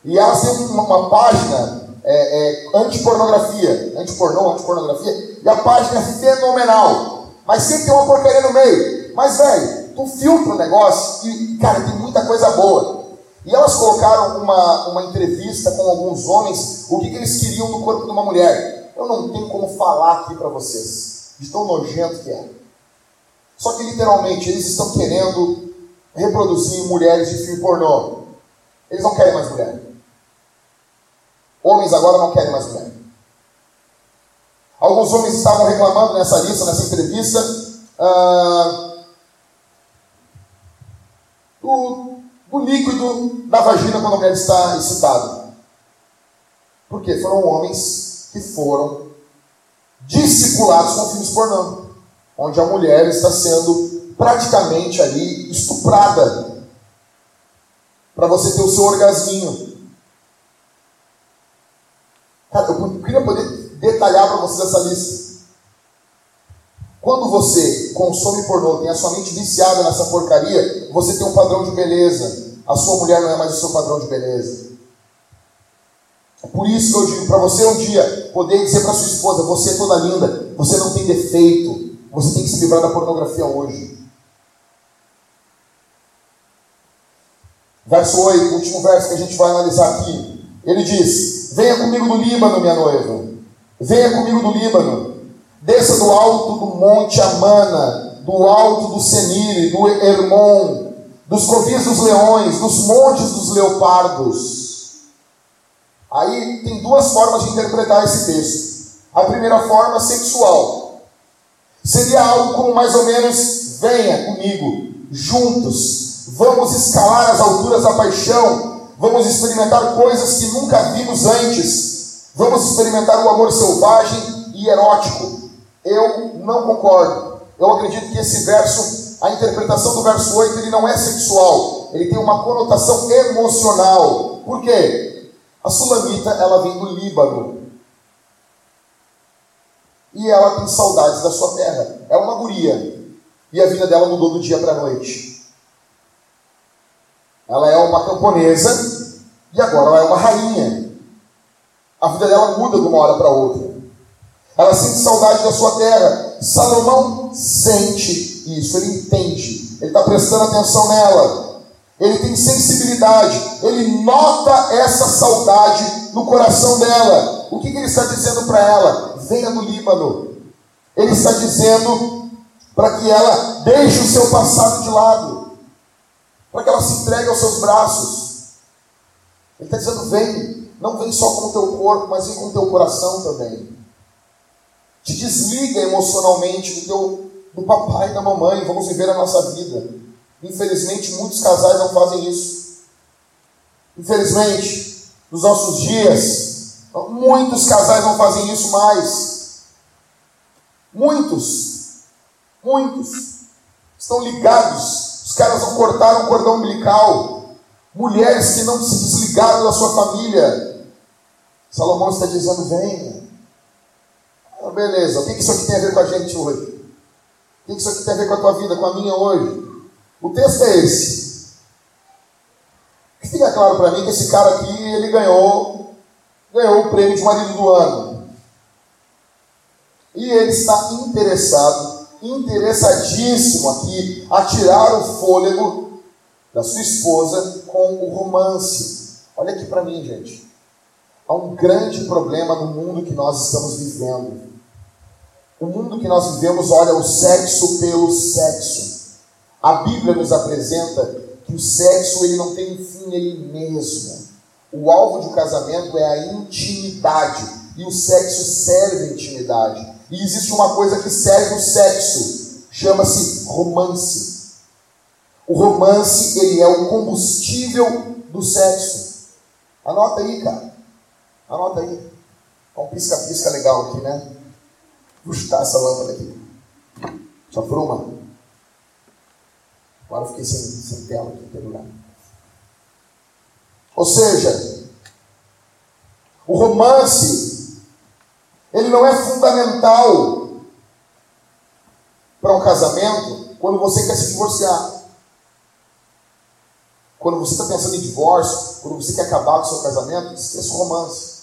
E elas têm uma, uma página é, é, anti-pornografia, anti-pornô, anti-pornografia, e a página é fenomenal. Mas sempre tem uma porcaria no meio. Mas, velho, tu filtra o negócio e, cara, tem muita coisa boa. E elas colocaram uma, uma entrevista com alguns homens, o que, que eles queriam no corpo de uma mulher. Eu não tenho como falar aqui para vocês, de tão nojento que é. Só que literalmente eles estão querendo reproduzir mulheres de filme pornô. Eles não querem mais mulher. Homens agora não querem mais mulher. Alguns homens estavam reclamando nessa lista, nessa entrevista, ah, do, do líquido da vagina quando a mulher está excitada. Porque foram homens que foram discipulados com filmes pornô, onde a mulher está sendo praticamente ali estuprada para você ter o seu orgasminho. Cara, eu queria poder detalhar para vocês essa lista. Quando você consome pornô, tem a sua mente viciada nessa porcaria, você tem um padrão de beleza. A sua mulher não é mais o seu padrão de beleza. É por isso que eu digo para você um dia poder dizer para sua esposa: você é toda linda, você não tem defeito, você tem que se livrar da pornografia hoje. Verso 8, último verso que a gente vai analisar aqui. Ele diz: Venha comigo do Líbano, minha noiva. Venha comigo do Líbano. Desça do alto do monte Amana, do alto do Senire, do Hermon, dos covis dos leões, dos montes dos leopardos. Aí tem duas formas de interpretar esse texto. A primeira forma, sexual. Seria algo como mais ou menos: venha comigo, juntos, vamos escalar as alturas da paixão, vamos experimentar coisas que nunca vimos antes, vamos experimentar o amor selvagem e erótico. Eu não concordo. Eu acredito que esse verso, a interpretação do verso 8, ele não é sexual, ele tem uma conotação emocional. Por quê? A sulamita, ela vem do Líbano. E ela tem saudades da sua terra. É uma guria. E a vida dela mudou do dia para a noite. Ela é uma camponesa e agora ela é uma rainha. A vida dela muda de uma hora para outra. Ela sente saudade da sua terra. Salomão sente isso, ele entende, ele está prestando atenção nela. Ele tem sensibilidade, ele nota essa saudade no coração dela. O que, que ele está dizendo para ela? Venha no Líbano. Ele está dizendo para que ela deixe o seu passado de lado, para que ela se entregue aos seus braços. Ele está dizendo: vem, não vem só com o teu corpo, mas vem com o teu coração também. Te desliga emocionalmente do, teu, do papai e da mamãe, vamos viver a nossa vida. Infelizmente, muitos casais não fazem isso. Infelizmente, nos nossos dias, muitos casais não fazem isso mais. Muitos, muitos estão ligados. Os caras não cortaram o cordão umbilical. Mulheres que não se desligaram da sua família. Salomão está dizendo: venha. Ah, beleza, o que isso aqui tem a ver com a gente hoje? O que isso aqui tem a ver com a tua vida, com a minha hoje? O texto é esse. Fica claro para mim que esse cara aqui, ele ganhou, ganhou o prêmio de marido do ano. E ele está interessado, interessadíssimo aqui, a tirar o fôlego da sua esposa com o romance. Olha aqui para mim, gente. Há um grande problema no mundo que nós estamos vivendo. O mundo que nós vivemos olha o sexo pelo sexo. A Bíblia nos apresenta que o sexo ele não tem um fim nele mesmo. O alvo de um casamento é a intimidade. E o sexo serve a intimidade. E existe uma coisa que serve o sexo, chama-se romance. O romance, ele é o combustível do sexo. Anota aí, cara. Anota aí. Tá um pisca-pisca legal aqui, né? Chutar essa lâmpada aqui. Só por uma. Agora eu fiquei sem, sem tela aqui, tem lugar. Ou seja, o romance, ele não é fundamental para um casamento quando você quer se divorciar. Quando você está pensando em divórcio, quando você quer acabar com o seu casamento, esqueça o romance.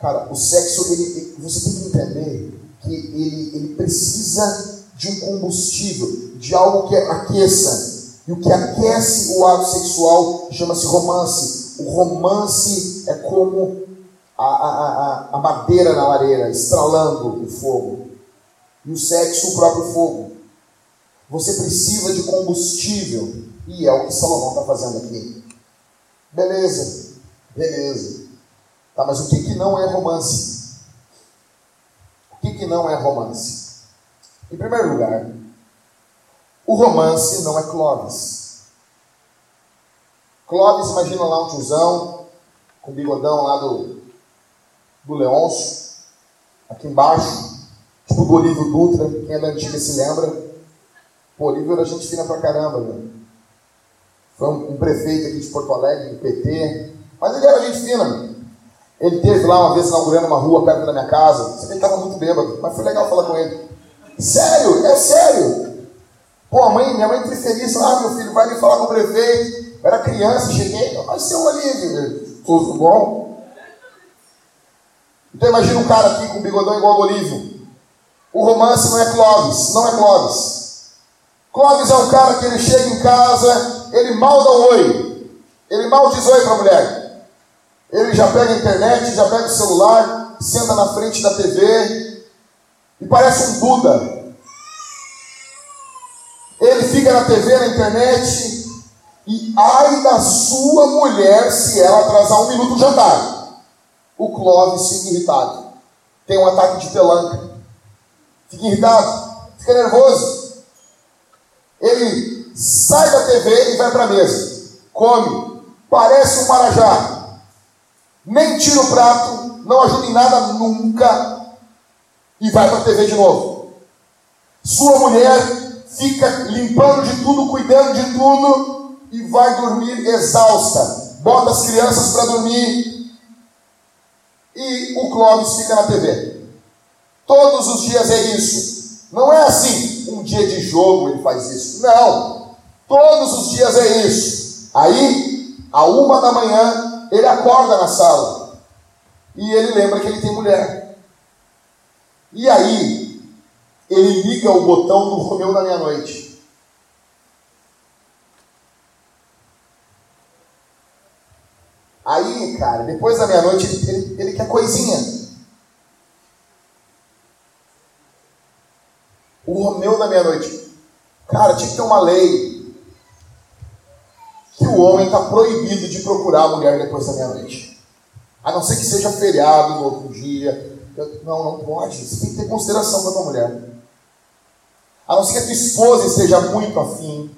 Cara, o sexo, ele, você tem que entender que ele, ele precisa de um combustível, de algo que aqueça. E o que aquece o ato sexual chama-se romance. O romance é como a, a, a, a madeira na lareira, estralando o fogo. E o sexo, o próprio fogo. Você precisa de combustível. E é o que Salomão está fazendo aqui. Beleza, beleza. Tá, mas o que, que não é romance? O que, que não é romance? Em primeiro lugar, o romance não é Clóvis. Clóvis, imagina lá um tiozão, com bigodão lá do, do Leôncio, aqui embaixo, tipo do Olívio Dutra, quem é da antiga se lembra. Pô, Olívio era gente fina pra caramba, velho. Foi um, um, prefeito aqui de Porto Alegre, do PT, mas ele era gente fina, meu. Ele teve lá uma vez inaugurando uma rua perto da minha casa. Que ele estava muito bêbado, mas foi legal falar com ele. Sério, é sério. Pô, mãe, minha mãe feliz. Ah, meu filho, vai ali falar com o prefeito. Eu era criança, cheguei. Mas seu Olívio, tudo bom? Então imagina um cara aqui com bigodão igual ao Olívio. O romance não é Clóvis, não é Clóvis. Clóvis é um cara que ele chega em casa, ele mal dá um oi. Ele mal diz oi para a mulher. Ele já pega a internet, já pega o celular, senta na frente da TV e parece um Buda. Ele fica na TV, na internet e ai da sua mulher se ela atrasar um minuto do jantar. O Clóvis fica irritado. Tem um ataque de pelanca. Fica irritado, fica nervoso. Ele sai da TV e vai para a mesa. Come. Parece um marajá nem tira o prato, não ajuda em nada nunca e vai para a TV de novo. Sua mulher fica limpando de tudo, cuidando de tudo e vai dormir exausta. Bota as crianças para dormir e o Clóvis fica na TV. Todos os dias é isso. Não é assim, um dia de jogo ele faz isso. Não. Todos os dias é isso. Aí, a uma da manhã, ele acorda na sala e ele lembra que ele tem mulher. E aí, ele liga o botão do Romeu da meia-noite. Aí, cara, depois da meia-noite, ele, ele, quer coisinha. O Romeu da meia-noite. Cara, tinha que ter uma lei o homem está proibido de procurar a mulher depois da meia-noite. A não ser que seja feriado no outro dia. Não, não pode. Você tem que ter consideração da tua mulher. A não ser que a tua esposa esteja muito afim.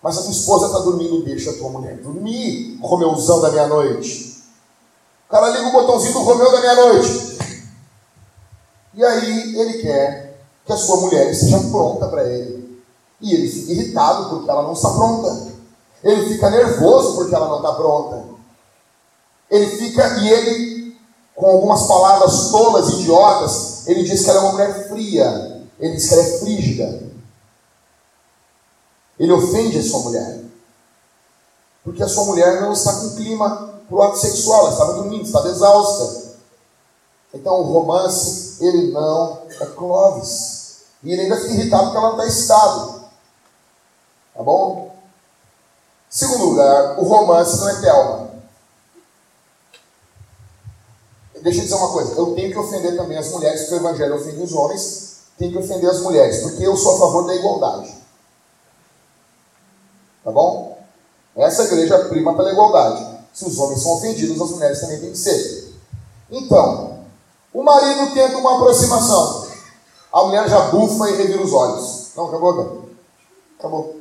Mas a tua esposa está dormindo, deixa a tua mulher dormir, Romeuzão da meia-noite. O cara liga o botãozinho do Romeu da meia-noite. E aí ele quer que a sua mulher esteja pronta para ele. E ele fica irritado porque ela não está pronta. Ele fica nervoso porque ela não está pronta. Ele fica, e ele, com algumas palavras tolas, idiotas, ele diz que ela é uma mulher fria. Ele diz que ela é frígida. Ele ofende a sua mulher. Porque a sua mulher não está com clima para o ato sexual, ela estava dormindo, estava exausta. Então o romance, ele não é Clóvis. E ele ainda fica irritado porque ela não está excitado. Tá bom? Segundo lugar, o romance não é Thelma. Deixa eu dizer uma coisa, eu tenho que ofender também as mulheres, porque o evangelho ofende os homens, tenho que ofender as mulheres, porque eu sou a favor da igualdade. Tá bom? Essa igreja prima pela igualdade. Se os homens são ofendidos, as mulheres também têm que ser. Então, O marido tenta uma aproximação. A mulher já bufa e revira os olhos. Não, acabou, cara. Acabou.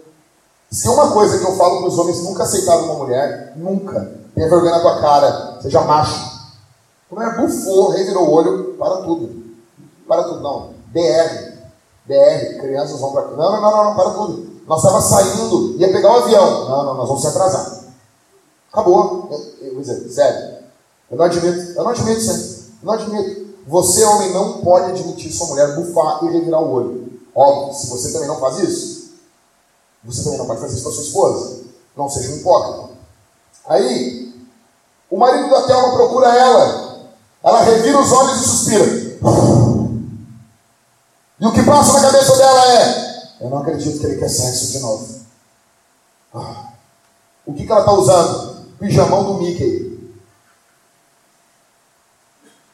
Se tem uma coisa que eu falo para os homens nunca aceitar uma mulher, nunca. Tenha vergonha na tua cara, seja macho. A mulher bufou, revirou o olho, para tudo. Para tudo, não. DR. DR, crianças vão para. Não, não, não, não, para tudo. Nós estávamos saindo, ia pegar o um avião. Não, não, nós vamos se atrasar. Acabou. Vou dizer, sério. Eu não admito, eu não admito isso. Eu não admito. Você, homem, não pode admitir sua mulher bufar e revirar o olho. Óbvio, se você também não faz isso, você também não pode fazer isso com a sua esposa. Não seja um hipócrita. Aí, o marido da Thelma procura ela. Ela revira os olhos e suspira. E o que passa na cabeça dela é: Eu não acredito que ele quer sexo de novo. Ah. O que, que ela está usando? Pijamão do Mickey.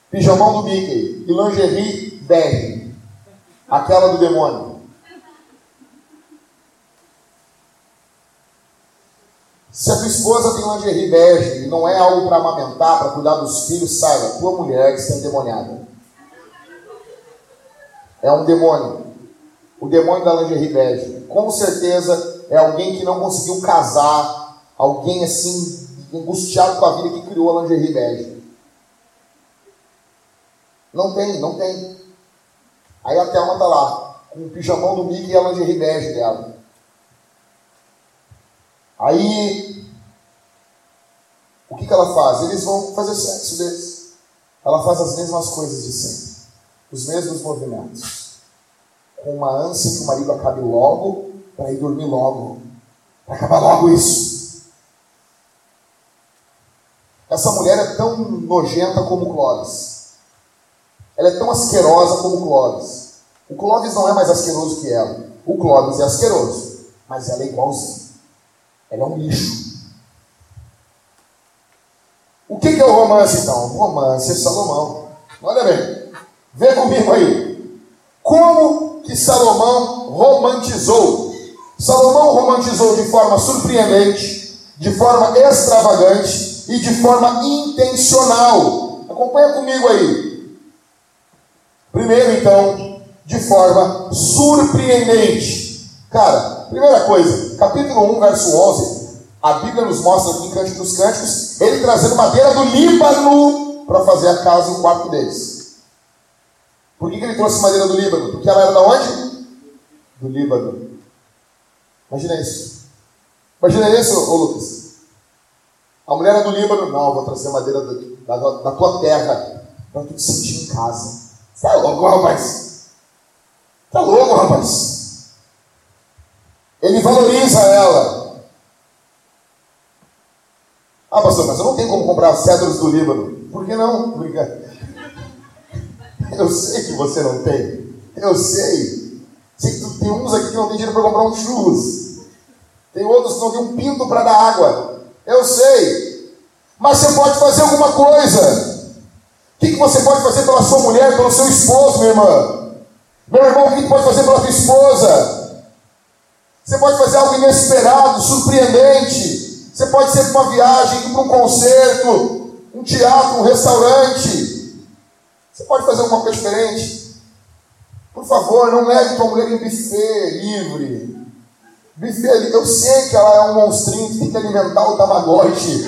Pijamão do Mickey. E lingerie bege. Aquela do demônio. Se a tua esposa tem lingerie bege e não é algo para amamentar, para cuidar dos filhos, saiba, tua mulher está endemoniada. É um demônio. O demônio da lingerie bege. Com certeza é alguém que não conseguiu casar, alguém assim, angustiado com a vida que criou a lingerie bege. Não tem, não tem. Aí a Thelma tá lá, com o pijamão do Mickey e a lingerie bege dela. Aí, o que, que ela faz? Eles vão fazer sexo deles. Ela faz as mesmas coisas de sempre, os mesmos movimentos, com uma ânsia que o marido acabe logo, para ir dormir logo, para acabar logo isso. Essa mulher é tão nojenta como Clóvis. Ela é tão asquerosa como Clóvis. O Clóvis não é mais asqueroso que ela. O Clóvis é asqueroso, mas ela é igualzinha. Ela é um lixo. O que, é o romance então? O romance é Salomão. Olha bem, vê comigo aí. Como que Salomão romantizou? Salomão romantizou de forma surpreendente, de forma extravagante e de forma intencional. Acompanha comigo aí. Primeiro, então, de forma surpreendente. Cara, primeira coisa, capítulo 1, verso 11, a Bíblia nos mostra aqui em Cântico dos Cânticos, ele trazendo madeira do Líbano para fazer a casa e o quarto deles. Por que, que ele trouxe madeira do Líbano? Porque ela era da onde? Do Líbano. Imagina isso. Imagina isso, ô Lucas. A mulher é do Líbano, não, vou trazer madeira da, da, da tua terra para tu te sentir em casa. É louco, rapaz? Tá louco, rapaz? Ele valoriza ela. Ah, pastor, mas eu não tenho como comprar cedros do Líbano. Por que não? Eu sei que você não tem. Eu sei. Sei que tem uns aqui que não tem dinheiro para comprar um churros. Tem outros que não tem um pinto para dar água. Eu sei. Mas você pode fazer alguma coisa. O que, que você pode fazer pela sua mulher, pelo seu esposo, minha irmã? Meu irmão, o que, que pode fazer pela tua esposa? Você pode fazer algo inesperado, surpreendente. Você pode ser para uma viagem, para um concerto, um teatro, um restaurante. Você pode fazer alguma coisa diferente. Por favor, não leve tua mulher em buffet livre. Buffet, eu sei que ela é um monstrinho que tem que alimentar o tamagotchi.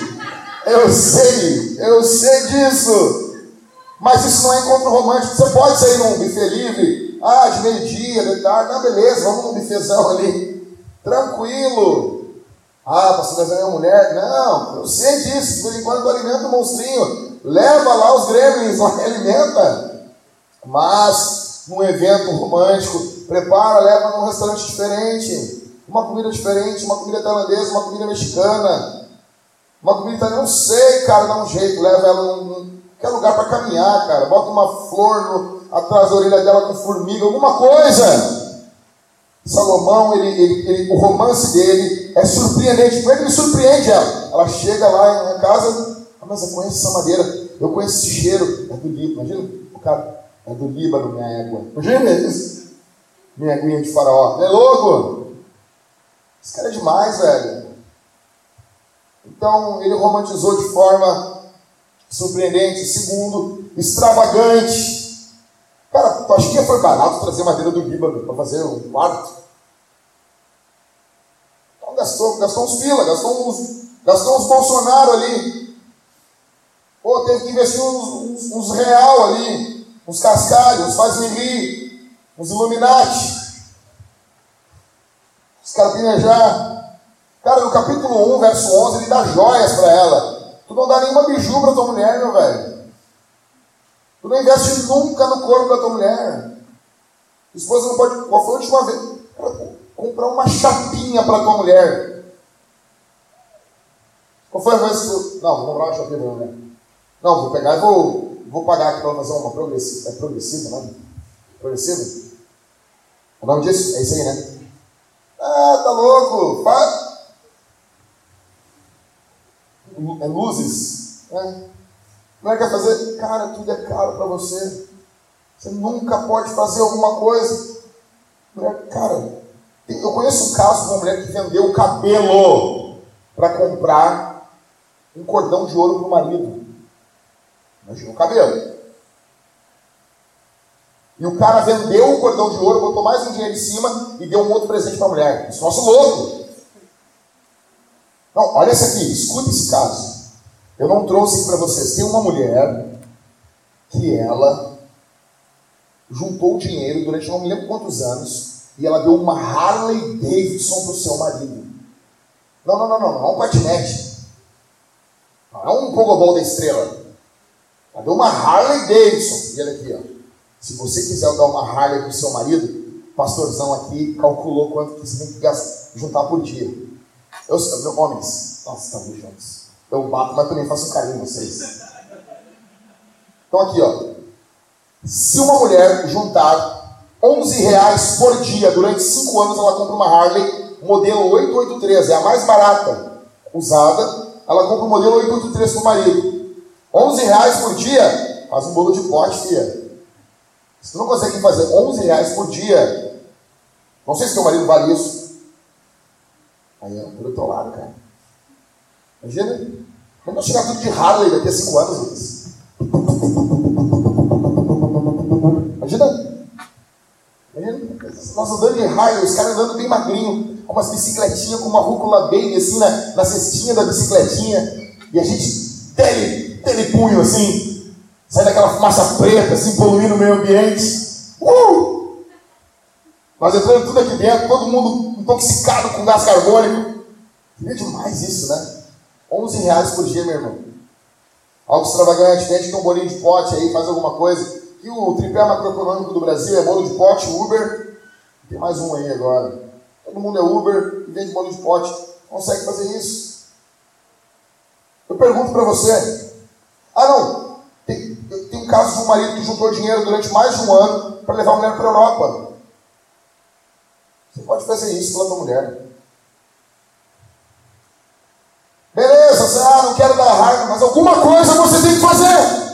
Eu sei, eu sei disso. Mas isso não é encontro romântico. Você pode sair num buffet livre, ah, de meio-dia, de tarde, não, beleza, vamos num buffetzão ali. Tranquilo. Ah, pastor, mas é minha mulher. Não, eu sei disso. De vez em quando eu alimento o monstrinho. Leva lá os gremlins, lá alimenta. Mas, num evento romântico, prepara, leva num restaurante diferente. Uma comida diferente, uma comida tailandesa, uma comida mexicana. Uma comida italiana, não sei, cara, dá um jeito. Leva ela num, num lugar para caminhar, cara. Bota uma flor no, atrás da orelha dela com formiga, alguma coisa. Salomão, ele, ele, ele, o romance dele é surpreendente. Como é que ele surpreende ela? Ela chega lá em casa, ah, mas eu conheço essa madeira, eu conheço esse cheiro, é do Líbano. Imagina o cara, é do Líbano, minha égua. Imagina isso. Minha aguinha de faraó. É louco? Esse cara é demais, velho. Então, ele romantizou de forma surpreendente. Segundo, extravagante. Acha que foi barato trazer madeira do Líbano para fazer um quarto? Então gastou, gastou uns pila, gastou uns, gastou uns Bolsonaro ali. Pô, teve que investir uns, uns, uns real ali, uns cascalhos, uns faz-me uns Illuminati. Os caras planejar. Cara, no capítulo 1, verso 11, ele dá joias para ela. Tu não dá nenhuma biju para tua mulher, meu velho. Tu não investe nunca no corpo da tua mulher. Esposa não pode. Qual foi a última vez? comprar uma chapinha para tua mulher. Qual foi a vez que tu. Não, vou comprar uma chapinha para mulher. Não, vou pegar e vou, vou pagar aqui para fazer uma progressiva. É progressiva, né? Progressiva? O nome disso? É isso aí, né? Ah, tá louco! Faz. É luzes. Né? Não é que fazer? Cara, tudo é caro para você. Você nunca pode fazer alguma coisa. Cara, eu conheço um caso de uma mulher que vendeu o cabelo para comprar um cordão de ouro para o marido. Imagina o cabelo. E o cara vendeu o cordão de ouro, botou mais um dinheiro em cima e deu um outro presente para a mulher. Isso nosso louco. Não, olha esse aqui, escuta esse caso. Eu não trouxe para vocês. Tem uma mulher que ela juntou dinheiro durante não me lembro quantos anos e ela deu uma Harley Davidson para o seu marido. Não, não, não, não, não é um patinete. Não é um pogobol da estrela. Ela deu uma Harley Davidson. E olha aqui, ó. Se você quiser dar uma Harley para o seu marido, o pastorzão aqui calculou quanto que você tem que gastar, juntar por dia. Eu, homens, tá muito juntos. Eu bato, mas também faço carinho em vocês. Então aqui, ó. Se uma mulher juntar 11 reais por dia durante 5 anos, ela compra uma Harley modelo 883, é a mais barata usada. Ela compra o modelo 883 para o marido. 11 reais por dia, faz um bolo de pote, filha. Se tu não consegue fazer 11 reais por dia, não sei se teu marido vale isso. Aí é outro lado, cara. Imagina. Vamos chegar tudo de Harley daqui a 5 anos, Lucas. Imagina. Imagina. Nós andando de Harley, os caras andando bem magrinho, com umas bicicletinhas, com uma rúcula bem assim na, na cestinha da bicicletinha. E a gente, tele, telepunho assim, sai daquela fumaça preta, assim, poluindo o meio ambiente. Uh! Nós entrando tudo aqui dentro, todo mundo intoxicado com gás carbônico. Queria demais isso, né? 11 reais por dia, meu irmão. Algo extravagante, vende um bolinho de pote aí, faz alguma coisa. E o tripé macroeconômico do Brasil é bolo de pote, Uber. Tem mais um aí agora. Todo mundo é Uber e vende bolo de pote. Consegue fazer isso? Eu pergunto para você. Ah, não, tem, tem um caso de um marido que juntou dinheiro durante mais de um ano para levar a mulher para a Europa. Você pode fazer isso pela tua mulher. Beleza, você, ah, não quero dar raiva, mas alguma coisa você tem que fazer.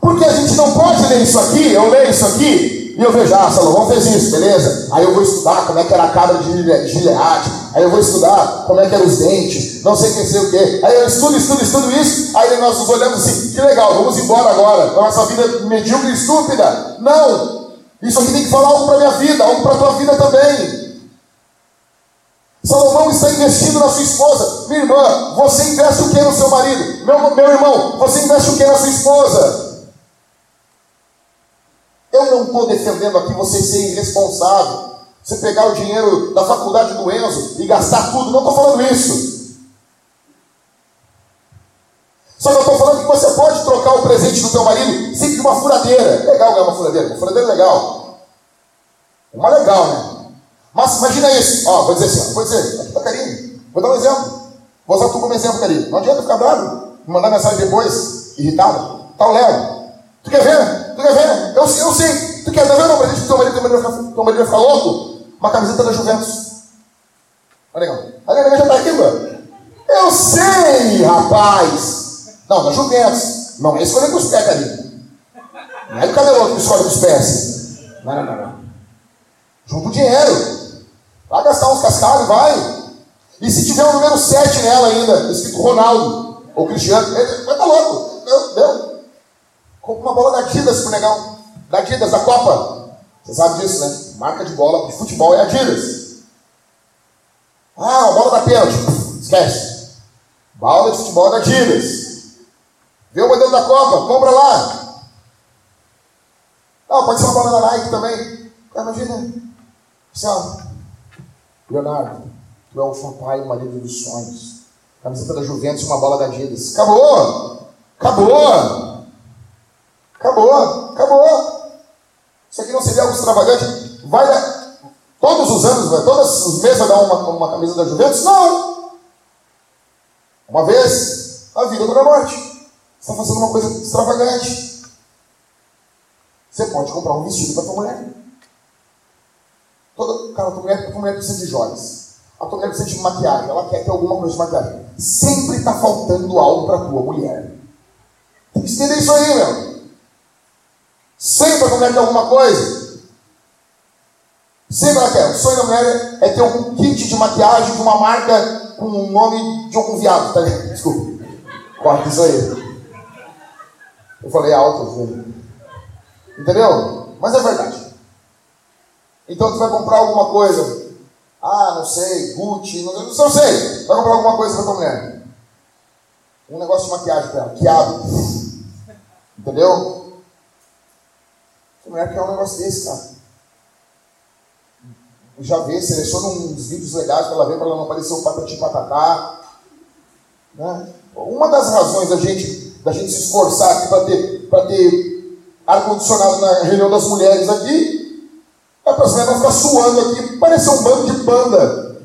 Porque a gente não pode ler isso aqui, eu leio isso aqui, e eu vejo, ah, Salomão fez isso, beleza? Aí eu vou estudar como é que era a cabra de Gileade. Aí eu vou estudar como é que eram os dentes, não sei o que, sei o que. Aí eu estudo, estudo, estudo isso. Aí nós nos olhamos assim, que legal, vamos embora agora. A nossa vida medíocre e estúpida. Não! Isso aqui tem que falar algo para minha vida, algo para a tua vida também. Salomão está investindo na sua esposa. Minha irmã, você investe o que no seu marido? Meu, meu irmão, você investe o que na sua esposa? Eu não estou defendendo aqui você ser irresponsável, você pegar o dinheiro da faculdade do Enzo e gastar tudo, não estou falando isso. Só que eu estou falando que você pode trocar o presente do teu marido sempre de uma furadeira. Legal ganhar uma furadeira, uma furadeira é legal. Uma legal, né? Mas imagina isso, ó, vou dizer assim, vou dizer, tá carinho, vou dar um exemplo. Vou usar tu como exemplo, carinho. Não adianta ficar bravo, mandar mensagem depois, irritado. Tá o Léo. Tu quer ver? Tu quer ver? Eu, eu sei. Tu quer ver o presente do teu marido, teu marido, vai ficar, teu marido vai ficar louco? Uma camiseta da Juventus. Olha legal. A minha já está aqui, mano. Eu sei, rapaz. Não, da Juventus. Não é escolher com os pés, carinho. Não é do cabeloto que escolhe com os pés. Não, não, não, não. Junta o dinheiro. Vai gastar uns cascalhos, vai. E se tiver o número 7 nela ainda, escrito Ronaldo ou Cristiano, vai tá louco. bola da Adidas pro negão. Da Adidas, da Copa. Você sabe disso, né? Marca de bola de futebol é Adidas. Ah, a bola da pênalti. Esquece. Bola de futebol é da Adidas. Vê o modelo da Copa, compra lá. Não, pode ser uma bola da Nike também. Imagina. Assim, Leonardo, tu é o papai, o marido dos sonhos. Camiseta da Juventus e uma bola da Adidas. Acabou! Acabou! Acabou! Acabou! Isso aqui não seria algo extravagante? Vai todos os anos, vai, todos os meses vai dar uma, uma camisa da Juventus? Não! Uma vez, a vida ou a morte. Você está fazendo uma coisa extravagante. Você pode comprar um vestido para tua mulher. Cara, a tua mulher, a tua mulher precisa de joias. A tua mulher precisa de maquiagem. Ela quer ter alguma coisa de maquiagem. Sempre está faltando algo para tua mulher. Tem que entender isso aí, meu. Sempre a mulher quer alguma coisa. Sempre ela quer. O sonho da mulher é ter um kit de maquiagem de uma marca com o nome de algum viado, tá? Desculpa. Corta isso aí. Eu falei alto? Entendeu? Mas é verdade. Então tu vai comprar alguma coisa. Ah, não sei, Gucci, não, não, sei. Vai comprar alguma coisa para tua mulher. Um negócio de maquiagem para ela, quiabo. Entendeu? Tua mulher quer um negócio desse, cara. Já vê, seleciona uns vídeos legais para ela ver, para ela não aparecer o patati patatá. Né? Uma das razões da gente, da gente se esforçar aqui para ter, ter ar-condicionado na reunião das mulheres aqui as mulheres não ficar suando aqui, parecer um bando de panda.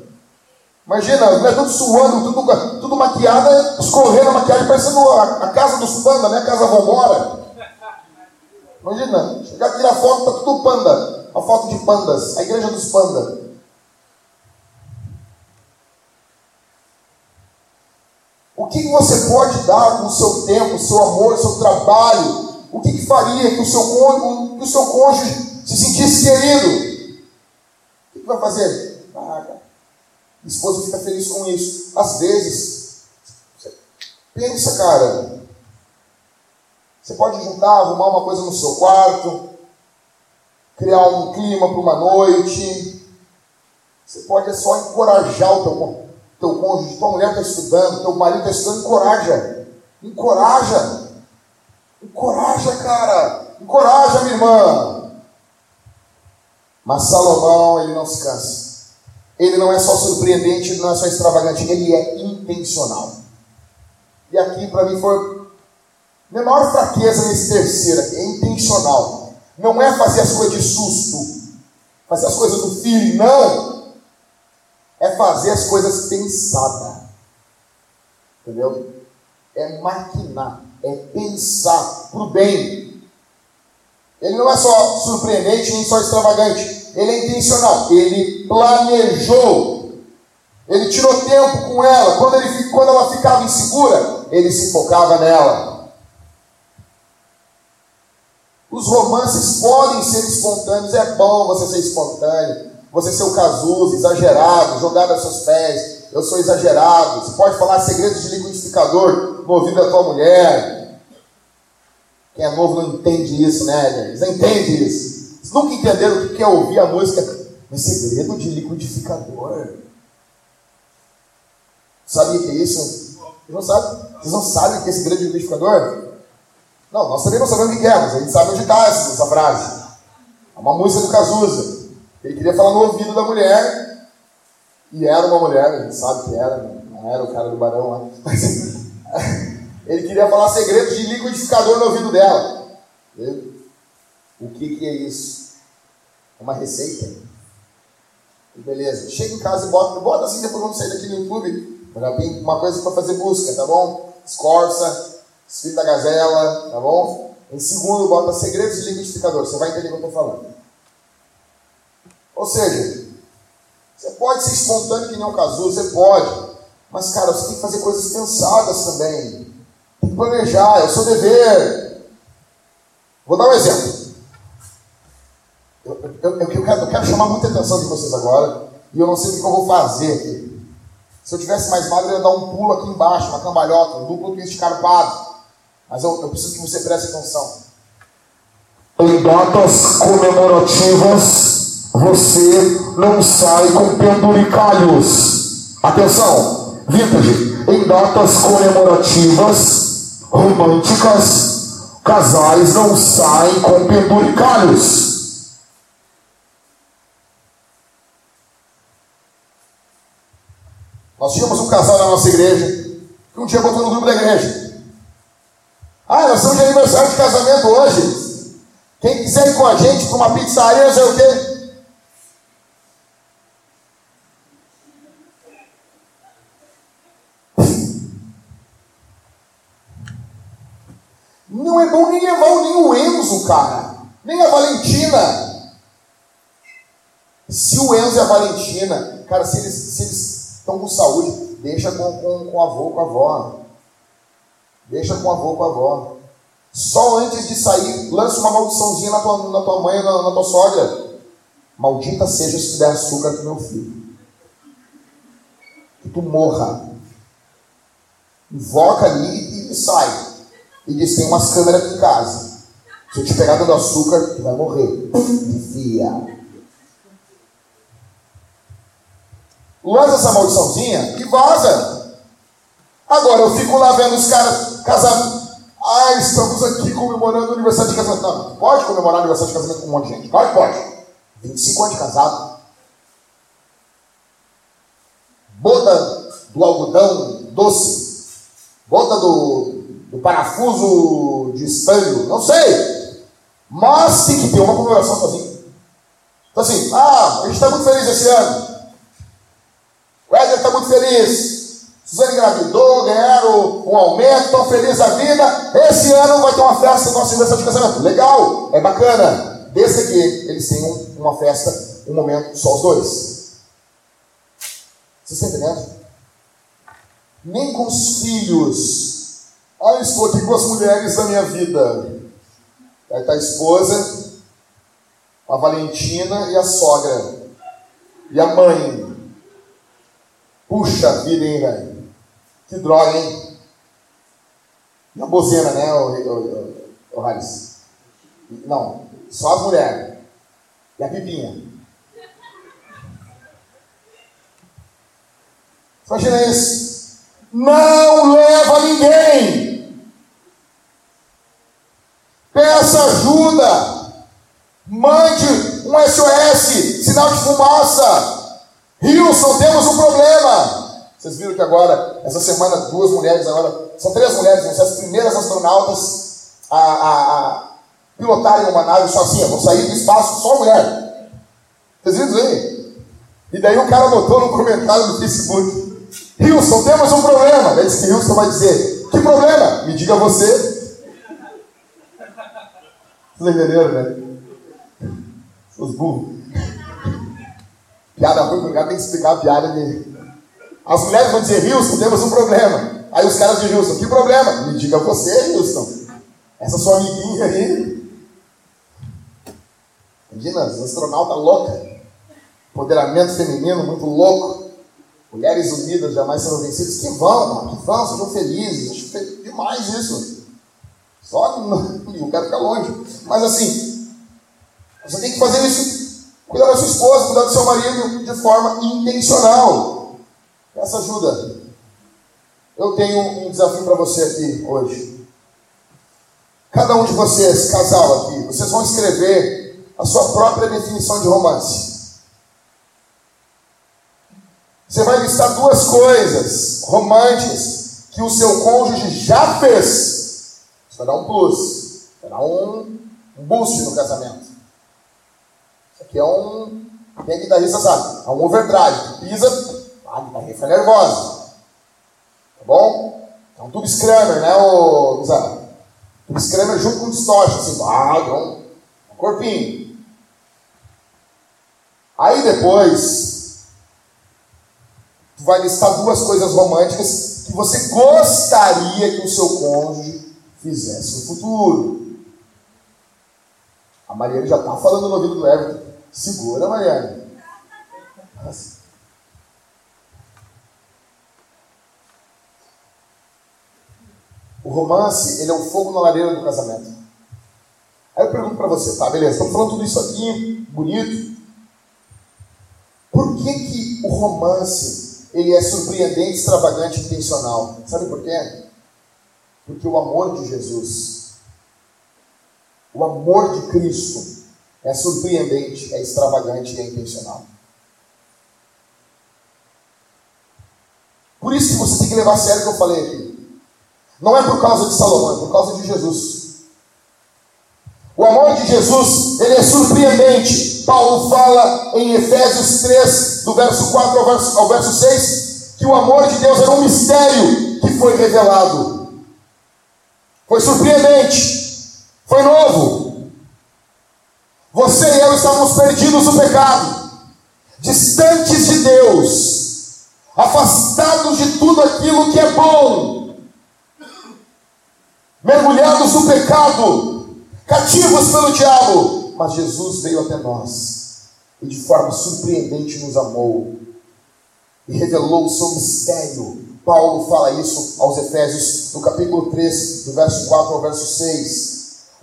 Imagina, mulheres tudo suando, tudo, tudo maquiada, escorrendo a maquiagem, parecendo a, a casa dos pandas, né? A casa vambora. Imagina, chegar aqui a foto, tá tudo panda. A foto de pandas, a igreja dos pandas. O que você pode dar com o seu tempo, o seu amor, o seu trabalho? O que, que faria que o seu, que o seu cônjuge se sentisse querido, o que vai fazer? Paga. A esposa fica feliz com isso. Às vezes, pensa, cara, você pode juntar, arrumar uma coisa no seu quarto, criar um clima para uma noite. Você pode só encorajar o teu, teu cônjuge, tua mulher está estudando, teu marido está estudando, encoraja. Encoraja. Encoraja, cara. Encoraja, minha irmã. Mas Salomão, ele não se cansa. Ele não é só surpreendente, ele não é só extravagante, ele é intencional. E aqui, para mim, foi minha maior fraqueza nesse terceiro é intencional. Não é fazer as coisas de susto, fazer as coisas do filho, não. É fazer as coisas pensadas. Entendeu? É maquinar, é pensar para o bem. Ele não é só surpreendente nem só extravagante. Ele é intencional. Ele planejou. Ele tirou tempo com ela. Quando, ele, quando ela ficava insegura, ele se focava nela. Os romances podem ser espontâneos. É bom você ser espontâneo. Você ser o casuso, exagerado, jogado aos seus pés. Eu sou exagerado. Você pode falar segredos de liquidificador no ouvido da tua mulher. Quem é novo não entende isso, né, Eles não entendem isso. Vocês nunca entenderam o que é ouvir a música no segredo de liquidificador. Sabe o que é isso? Vocês não sabem? Vocês não sabem o que é segredo de liquidificador? Não, nós também não sabemos o que é, mas a gente sabe onde está essa frase. É uma música do Cazuza. Ele queria falar no ouvido da mulher, e era uma mulher, a gente sabe que era, não era o cara do barão lá. Mas, ele queria falar segredos de liquidificador no ouvido dela. O que, que é isso? É uma receita? Beleza. Chega em casa e bota, bota assim, depois vamos sair daqui no YouTube. Já tem uma coisa para fazer busca, tá bom? Escorça, escrita gazela, tá bom? Em segundo, bota segredos de liquidificador. Você vai entender o que eu estou falando. Ou seja, você pode ser espontâneo que nem um casulo, você pode. Mas, cara, você tem que fazer coisas pensadas também planejar, é o seu dever. Vou dar um exemplo. Eu, eu, eu, quero, eu, quero, chamar muita atenção de vocês agora, e eu não sei o que eu vou fazer aqui. Se eu tivesse mais magro, eu ia dar um pulo aqui embaixo, uma cambalhota, um duplo twist carpado. Mas eu, eu preciso que você preste atenção. Em datas comemorativas, você não sai com penduricalhos. Atenção, vintage. Em datas comemorativas, românticas, casais não saem com penduricalhos. Nós tínhamos um casal na nossa igreja que um dia botou no grupo da igreja. Ah, nós estamos de aniversário de casamento hoje. Quem quiser ir com a gente para uma pizzaria, não sei o quê. Não é bom nem levar nem o Enzo, cara. Nem a Valentina. Se o Enzo e a Valentina, cara, se eles, se estão com saúde, deixa com, com, com o avô, com a avó. Deixa com o avô, com a avó. Só antes de sair, lança uma maldiçãozinha na tua, na tua mãe, na, na tua sogra. Maldita seja se tu der açúcar pro meu filho. Que tu morra. Invoca ali e, e sai. E diz: tem umas câmeras aqui em casa. Se eu te pegar dando açúcar, tu vai morrer. Enfia. lança essa maldiçãozinha e vaza. Agora eu fico lá vendo os caras casando. Ah, estamos aqui comemorando o aniversário de casamento. Não, pode comemorar o aniversário de casamento com um monte de gente. Que pode. 25 anos de casado. Boda do algodão doce. Boda do, do parafuso de espelho. Não sei. Mas tem que ter uma comemoração sozinho. Então assim, ah, a gente está muito feliz esse ano. O Éder está muito feliz. Suzane engravidou, ganharam um aumento, estão felizes da vida. Esse ano vai ter uma festa do nosso aniversário de casamento. Legal, é bacana. Desde que eles tenham uma festa, um momento só os dois. Vocês estão entendendo? Nem com os filhos. Ah, estou aqui com as mulheres da minha vida. Aí está a esposa, a Valentina e a sogra. E a mãe. Puxa vida, hein, velho? Que droga, hein? E a bozena, né, o, o Não, só as mulheres. E a pipinha. Imagina isso. Não leva ninguém. Peça ajuda. Mande um SOS, sinal de fumaça. Wilson, temos um problema. Vocês viram que agora, essa semana, duas mulheres agora, são três mulheres, vão ser as primeiras astronautas a, a, a pilotarem uma nave sozinha, vão sair do espaço só mulher. Vocês viram isso aí? E daí o cara botou no comentário do Facebook, Wilson, temos um problema. Daí disse que Wilson vai dizer, que problema? Me diga você. Vocês entenderam, né? Os burros. Piada ruim, o cara tem que explicar a piada dele. As mulheres vão dizer, Wilson, temos um problema. Aí os caras dizem, Wilson, que problema? Me diga você, Wilson. Essa sua amiguinha aí. Imagina, as astronauta louca. Empoderamento feminino muito louco. Mulheres unidas jamais serão vencidas. Que vão, mano, que vão, sejam felizes. Acho demais isso. Só o cara fica longe. Mas assim, você tem que fazer isso Cuidar da sua esposa, cuidar do seu marido de forma intencional. Essa ajuda. Eu tenho um desafio para você aqui hoje. Cada um de vocês, casal aqui, vocês vão escrever a sua própria definição de romance. Você vai listar duas coisas românticas que o seu cônjuge já fez. Isso vai dar um plus, vai dar um boost no casamento que é um. Quem é guitarrista sabe? É um overdrive. Pisa, a guitarra fica nervosa. Tá bom? É um tube scrammer, né, o Guizado? Tube scrammer junto com distortion, assim, ah, um, um corpinho. Aí depois, tu vai listar duas coisas românticas que você gostaria que o seu cônjuge fizesse no futuro. A Mariana já está falando no ouvido do Everton. Segura, Mariane. O romance, ele é o fogo na lareira do casamento. Aí eu pergunto para para você, tá? Beleza, estamos falando tudo isso aqui, bonito. Por que, que o romance ele é surpreendente, extravagante e intencional? Sabe por quê? Porque o amor de Jesus, o amor de Cristo, é surpreendente, é extravagante e é intencional. Por isso que você tem que levar a sério o que eu falei aqui. Não é por causa de Salomão, é por causa de Jesus. O amor de Jesus, ele é surpreendente. Paulo fala em Efésios 3, do verso 4 ao verso, ao verso 6, que o amor de Deus era um mistério que foi revelado. Foi surpreendente, foi novo. Estávamos perdidos no pecado, distantes de Deus, afastados de tudo aquilo que é bom, mergulhados no pecado, cativos pelo diabo. Mas Jesus veio até nós e de forma surpreendente nos amou e revelou o seu mistério. Paulo fala isso aos Efésios, no capítulo 3, do verso 4 ao verso 6.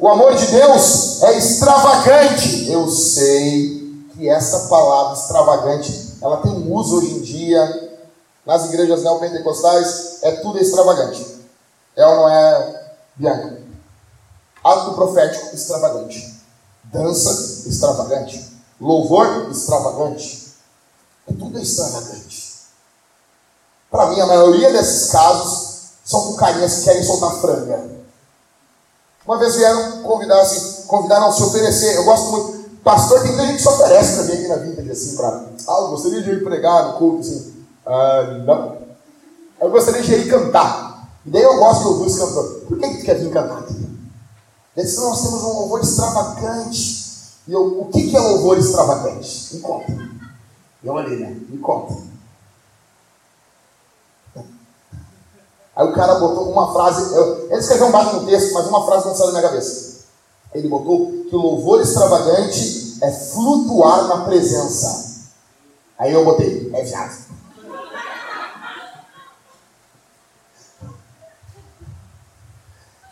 O amor de Deus é extravagante. Eu sei que essa palavra extravagante, ela tem um uso hoje em dia nas igrejas neopentecostais, é tudo extravagante. É ou não é, Bianca? Ato profético extravagante. Dança extravagante. Louvor extravagante. É tudo extravagante. Para mim, a maioria desses casos são com carinhas que querem soltar franga. Uma vez vieram convidar, assim, convidaram a se oferecer. Eu gosto muito. Pastor, tem muita gente que se oferece mim aqui na Vintage, assim, para. Ah, eu gostaria de ir pregar no culto, assim. Ah, não. Eu gostaria de ir cantar. E daí eu gosto de ouvir os cantores. Por que, tu quer vir cantar aqui? Eles disseram, nós temos um louvor extravagante. E eu, o que, que é louvor extravagante? Me conta. Eu olhei, né? Me conta. Aí o cara botou uma frase, eu, ele escreveu um baixo no texto, mas uma frase não saiu da minha cabeça. Ele botou que o louvor extravagante é flutuar na presença. Aí eu botei, é viado.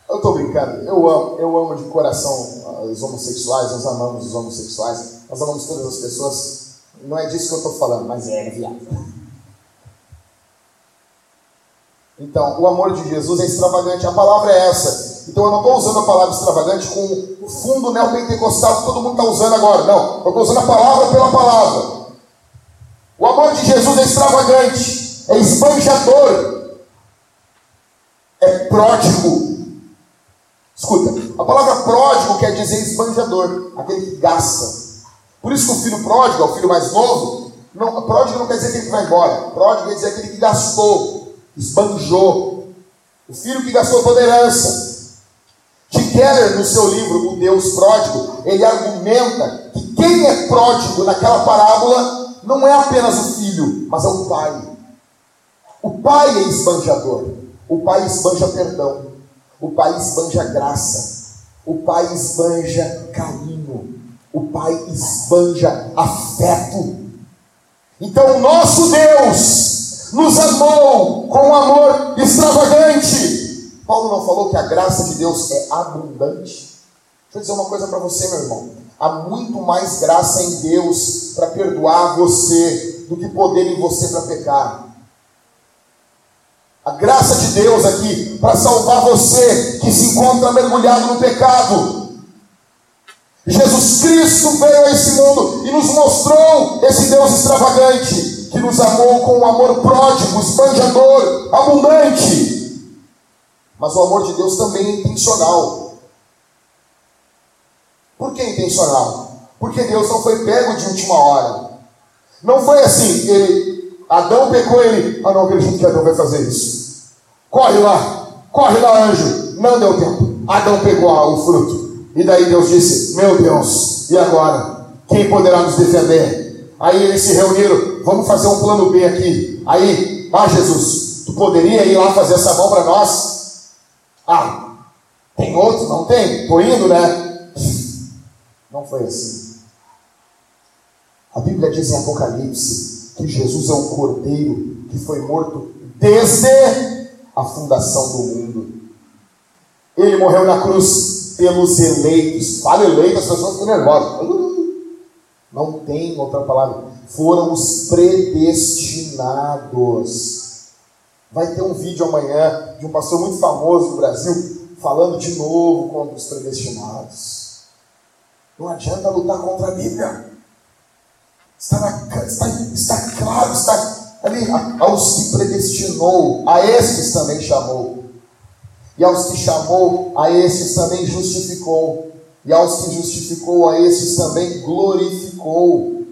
Eu tô brincando, eu amo, eu amo de coração os homossexuais, nós amamos os homossexuais, nós amamos todas as pessoas. Não é disso que eu tô falando, mas é, é viado. Então, o amor de Jesus é extravagante, a palavra é essa. Então, eu não estou usando a palavra extravagante com o fundo neopentecostal que todo mundo está usando agora. Não, eu estou usando a palavra pela palavra. O amor de Jesus é extravagante, é esbanjador, é pródigo. Escuta, a palavra pródigo quer dizer esbanjador, aquele que gasta. Por isso que o filho pródigo, é o filho mais novo, não, pródigo não quer dizer aquele que vai embora, pródigo quer dizer aquele que gastou esbanjou. O filho que gastou toda a herança. Tim Keller, no seu livro O Deus Pródigo, ele argumenta que quem é pródigo naquela parábola não é apenas o filho, mas é o pai. O pai é esbanjador. O pai esbanja perdão. O pai esbanja graça. O pai esbanja carinho. O pai esbanja afeto. Então, o nosso Deus nos amou com um amor extravagante. Paulo não falou que a graça de Deus é abundante? Deixa eu dizer uma coisa para você, meu irmão. Há muito mais graça em Deus para perdoar você do que poder em você para pecar. A graça de Deus aqui para salvar você que se encontra mergulhado no pecado. Jesus Cristo veio a esse mundo e nos mostrou esse Deus extravagante que nos amou com um amor pródigo, esbanjador, abundante. Mas o amor de Deus também é intencional. Por que intencional? Porque Deus não foi pego de última hora. Não foi assim, ele, Adão pecou ele, ah não acredito que Adão vai fazer isso. Corre lá, corre lá, anjo. Não deu tempo. Adão pegou o fruto. E daí Deus disse: Meu Deus, e agora? Quem poderá nos defender? Aí eles se reuniram, vamos fazer um plano B aqui. Aí, ah Jesus, tu poderia ir lá fazer essa mão para nós? Ah, tem outro? Não tem? Tô indo, né? Não foi assim. A Bíblia diz em Apocalipse que Jesus é o cordeiro que foi morto desde a fundação do mundo. Ele morreu na cruz pelos eleitos. Fala eleito, as pessoas ficam nervosas. Não tem outra palavra. Foram os predestinados. Vai ter um vídeo amanhã de um pastor muito famoso do Brasil falando de novo contra os predestinados. Não adianta lutar contra a Bíblia. Está, na, está, está claro, está ali. Aos que predestinou, a estes também chamou. E aos que chamou, a estes também justificou. E aos que justificou, a estes também glorificou.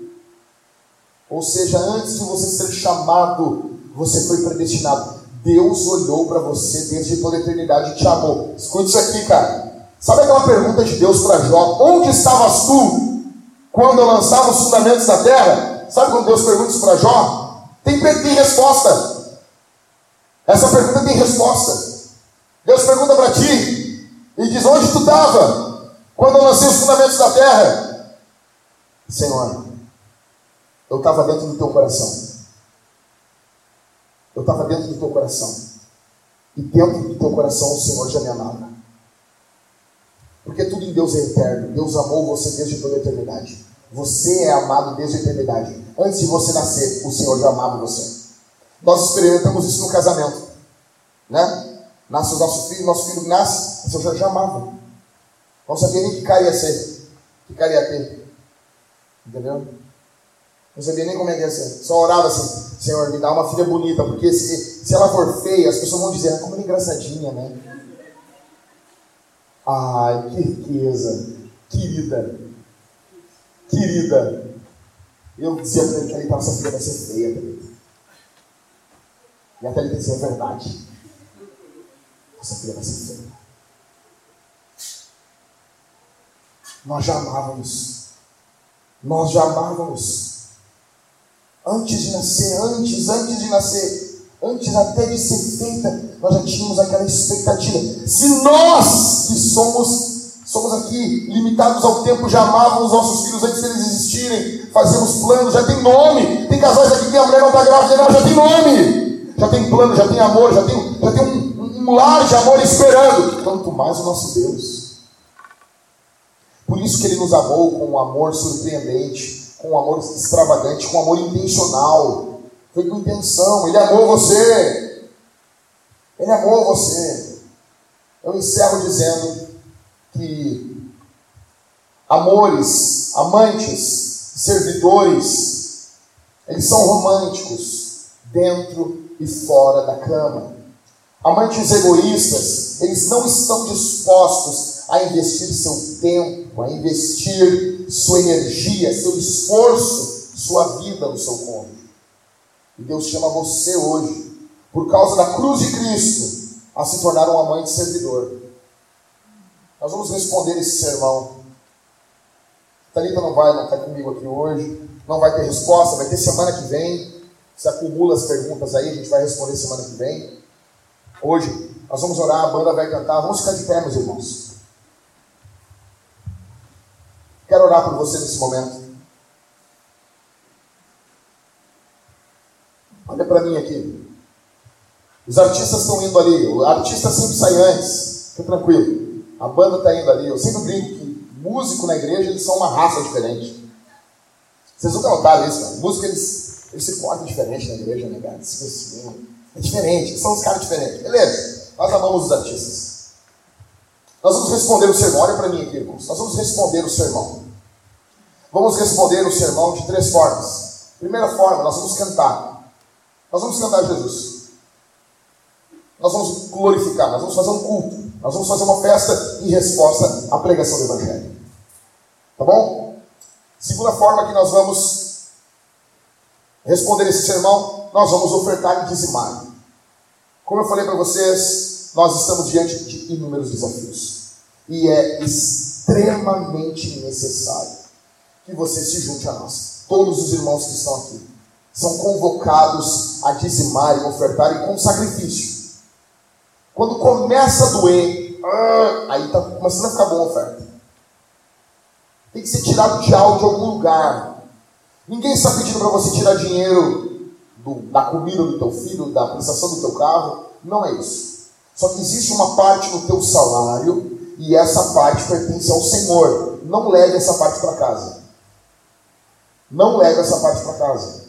Ou seja, antes de você ser chamado, você foi predestinado. Deus olhou para você desde toda a eternidade e te amou. Escute isso aqui, cara. Sabe aquela pergunta de Deus para Jó? Onde estavas tu quando eu lançava os fundamentos da terra? Sabe quando Deus pergunta isso para Jó? Tem, tem resposta. Essa pergunta tem resposta. Deus pergunta para ti e diz: Onde tu estava quando eu lancei os fundamentos da terra? Senhor, eu estava dentro do teu coração. Eu estava dentro do teu coração. E dentro do teu coração o Senhor já me amava. Porque tudo em Deus é eterno. Deus amou você desde toda a eternidade. Você é amado desde a eternidade. Antes de você nascer, o Senhor já amava você. Nós experimentamos isso no casamento. Né? Nasce o nosso filho, nosso filho nasce, o Senhor já, já amava. Não sabia nem que cara ia ser, que cara ia ter. Entendeu? Não sabia nem como é que ia ser. Só orava assim, Senhor, me dá uma filha bonita, porque se, se ela for feia, as pessoas vão dizer, ah, como ela é engraçadinha, né? Ai, que riqueza. Querida. Querida. Eu dizia para ele que ele essa filha vai ser feia. E a Thalita dizia, é verdade. Essa filha vai ser feia. Nós já amávamos. Nós já amávamos. Antes de nascer, antes, antes de nascer, antes até de ser feita, nós já tínhamos aquela expectativa. Se nós que somos somos aqui limitados ao tempo, já amávamos nossos filhos antes deles existirem, fazemos planos, já tem nome. Tem casais aqui que a mulher não está grávida, não, já tem nome, já tem plano, já tem amor, já tem, já tem um, um, lar de amor esperando. Quanto mais o nosso Deus. Por isso que ele nos amou com um amor surpreendente, com um amor extravagante, com um amor intencional. Foi com intenção. Ele amou você. Ele amou você. Eu encerro dizendo que amores, amantes, servidores, eles são românticos dentro e fora da cama. Amantes egoístas, eles não estão dispostos a investir seu tempo, a investir sua energia, seu esforço, sua vida no seu cônjuge. E Deus chama você hoje, por causa da cruz de Cristo, a se tornar um amante servidor. Nós vamos responder esse sermão. Thalita não vai, não está comigo aqui hoje, não vai ter resposta, vai ter semana que vem. Se acumula as perguntas aí, a gente vai responder semana que vem. Hoje, nós vamos orar, a banda vai cantar, vamos ficar de pé, meus irmãos. Quero orar por você nesse momento. Olha para mim aqui. Os artistas estão indo ali. O artista sempre sai antes. Fica tranquilo. A banda está indo ali. Eu sempre brinco que músico na igreja eles são uma raça diferente. Vocês nunca notaram isso, cara? Músico eles, eles se portam diferente na igreja, né, cara? É diferente. São os caras diferentes. Beleza. Nós amamos os artistas. Nós vamos responder o sermão. Olha para mim aqui, irmãos. Nós vamos responder o sermão. Vamos responder o sermão de três formas. Primeira forma, nós vamos cantar. Nós vamos cantar Jesus. Nós vamos glorificar, nós vamos fazer um culto. Nós vamos fazer uma festa em resposta à pregação do Evangelho. Tá bom? Segunda forma que nós vamos responder esse sermão, nós vamos ofertar e dizimar. Como eu falei para vocês, nós estamos diante de inúmeros desafios. E é extremamente necessário que você se junte a nós. Todos os irmãos que estão aqui são convocados a dizimar e ofertar com sacrifício. Quando começa a doer, ah, aí está começando a ficar boa a oferta. Tem que ser tirado de algo de algum lugar. Ninguém está pedindo para você tirar dinheiro do, da comida do teu filho, da prestação do teu carro. Não é isso. Só que existe uma parte no teu salário e essa parte pertence ao Senhor. Não leve essa parte para casa. Não leve essa parte para casa.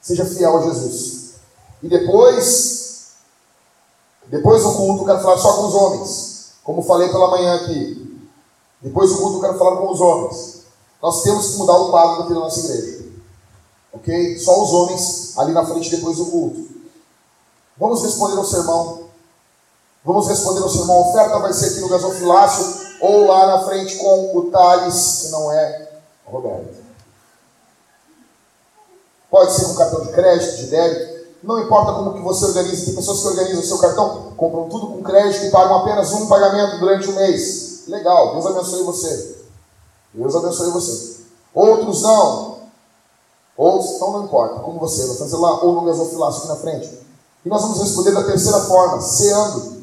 Seja fiel a Jesus. E depois, depois do culto, eu quero falar só com os homens. Como falei pela manhã aqui. Depois do culto, eu quero falar com os homens. Nós temos que mudar o quadro aqui da nossa igreja. Ok? Só os homens ali na frente depois do culto. Vamos responder ao sermão. Vamos responder ao sermão. A oferta vai ser aqui no gasofilácio ou lá na frente com o Thales, que não é Roberto. Pode ser com cartão de crédito, de débito. Não importa como que você organiza. Tem pessoas que organizam o seu cartão, compram tudo com crédito e pagam apenas um pagamento durante o mês. Legal, Deus abençoe você. Deus abençoe você. Outros não. Outros, então não importa, como você, vai fazer lá ou no gasofilácio aqui na frente. E nós vamos responder da terceira forma, ceando.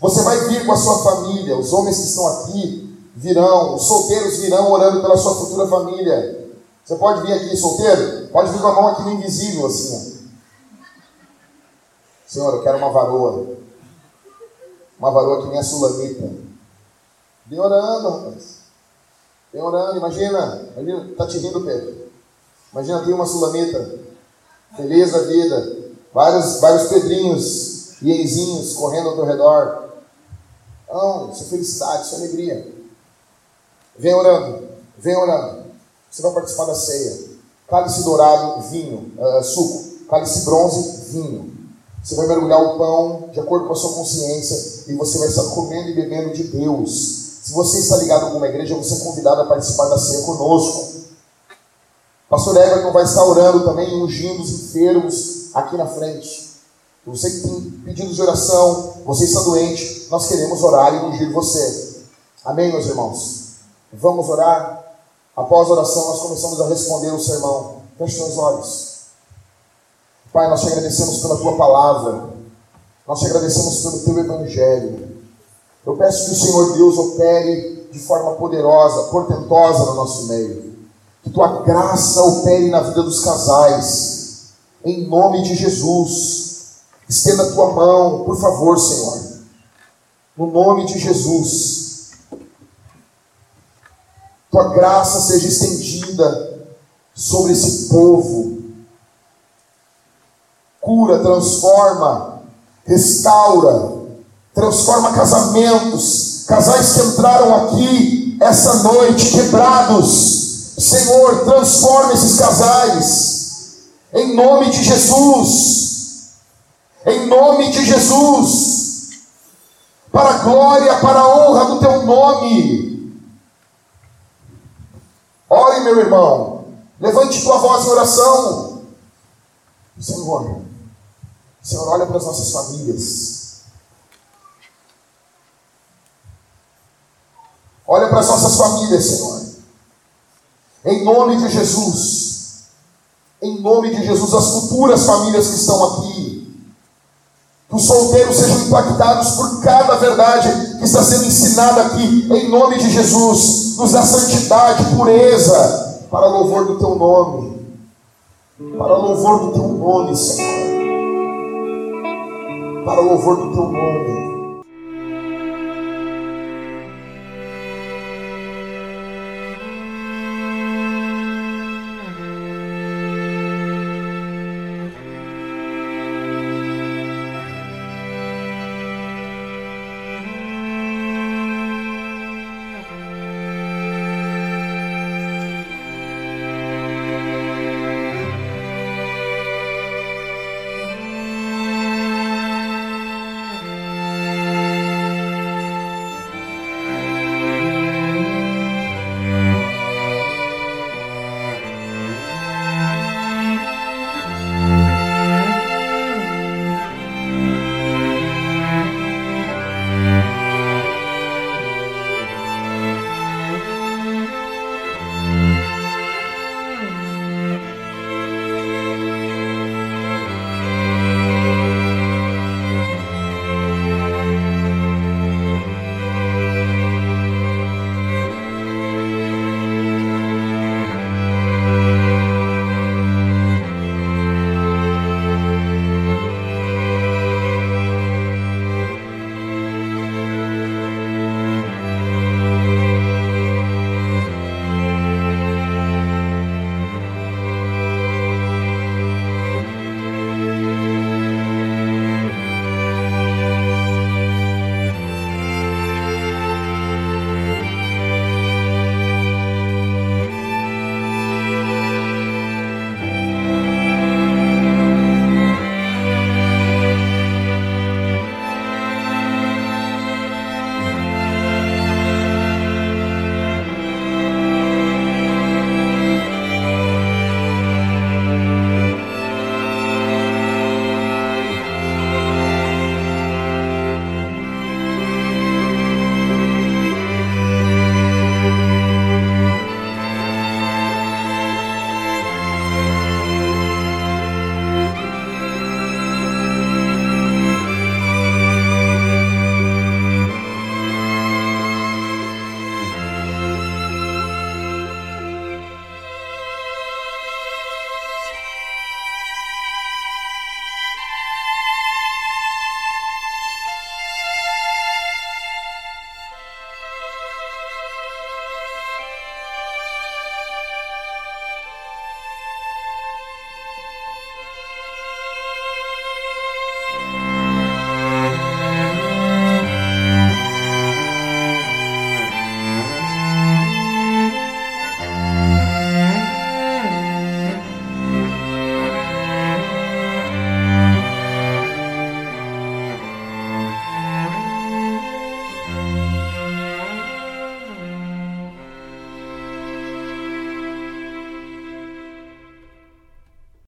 Você vai vir com a sua família, os homens que estão aqui virão, os solteiros virão orando pela sua futura família. Você pode vir aqui solteiro? Pode vir com a mão aqui no invisível, assim. Ó. Senhor, eu quero uma varoa. Uma varoa que nem a sulamita. Vem orando, rapaz. Vem orando, imagina. Imagina, tá te rindo, Pedro. Imagina ter uma sulamita. Feliz da vida. Vários, vários pedrinhos e eizinhos correndo ao teu redor. Não, isso é felicidade, isso é alegria. Vem orando, vem orando. Você vai participar da ceia. Cálice dourado, vinho, uh, suco. Cálice bronze, vinho. Você vai mergulhar o pão de acordo com a sua consciência e você vai estar comendo e bebendo de Deus. Se você está ligado a alguma igreja, você é convidado a participar da ceia conosco. Pastor Everton vai estar orando também, ungindo os enfermos aqui na frente. Você que tem pedidos de oração, você está doente, nós queremos orar e ungir você. Amém, meus irmãos? Vamos orar? Após a oração, nós começamos a responder o sermão. Feche seus olhos. Pai, nós te agradecemos pela tua palavra. Nós te agradecemos pelo teu evangelho. Eu peço que o Senhor Deus opere de forma poderosa, portentosa no nosso meio. Que tua graça opere na vida dos casais. Em nome de Jesus. Estenda a tua mão, por favor, Senhor. No nome de Jesus tua graça seja estendida sobre esse povo. Cura, transforma, restaura, transforma casamentos, casais que entraram aqui essa noite quebrados. Senhor, transforma esses casais, em nome de Jesus, em nome de Jesus, para a glória, para a honra do teu nome. Ore, meu irmão. Levante tua voz em oração. Senhor, Senhor, olha para as nossas famílias. Olha para as nossas famílias, Senhor. Em nome de Jesus. Em nome de Jesus, as futuras famílias que estão aqui. Que os solteiros sejam impactados por cada verdade que está sendo ensinada aqui, em nome de Jesus. Nos dá santidade, pureza, para louvor do teu nome. Para louvor do teu nome, Senhor. Para louvor do teu nome.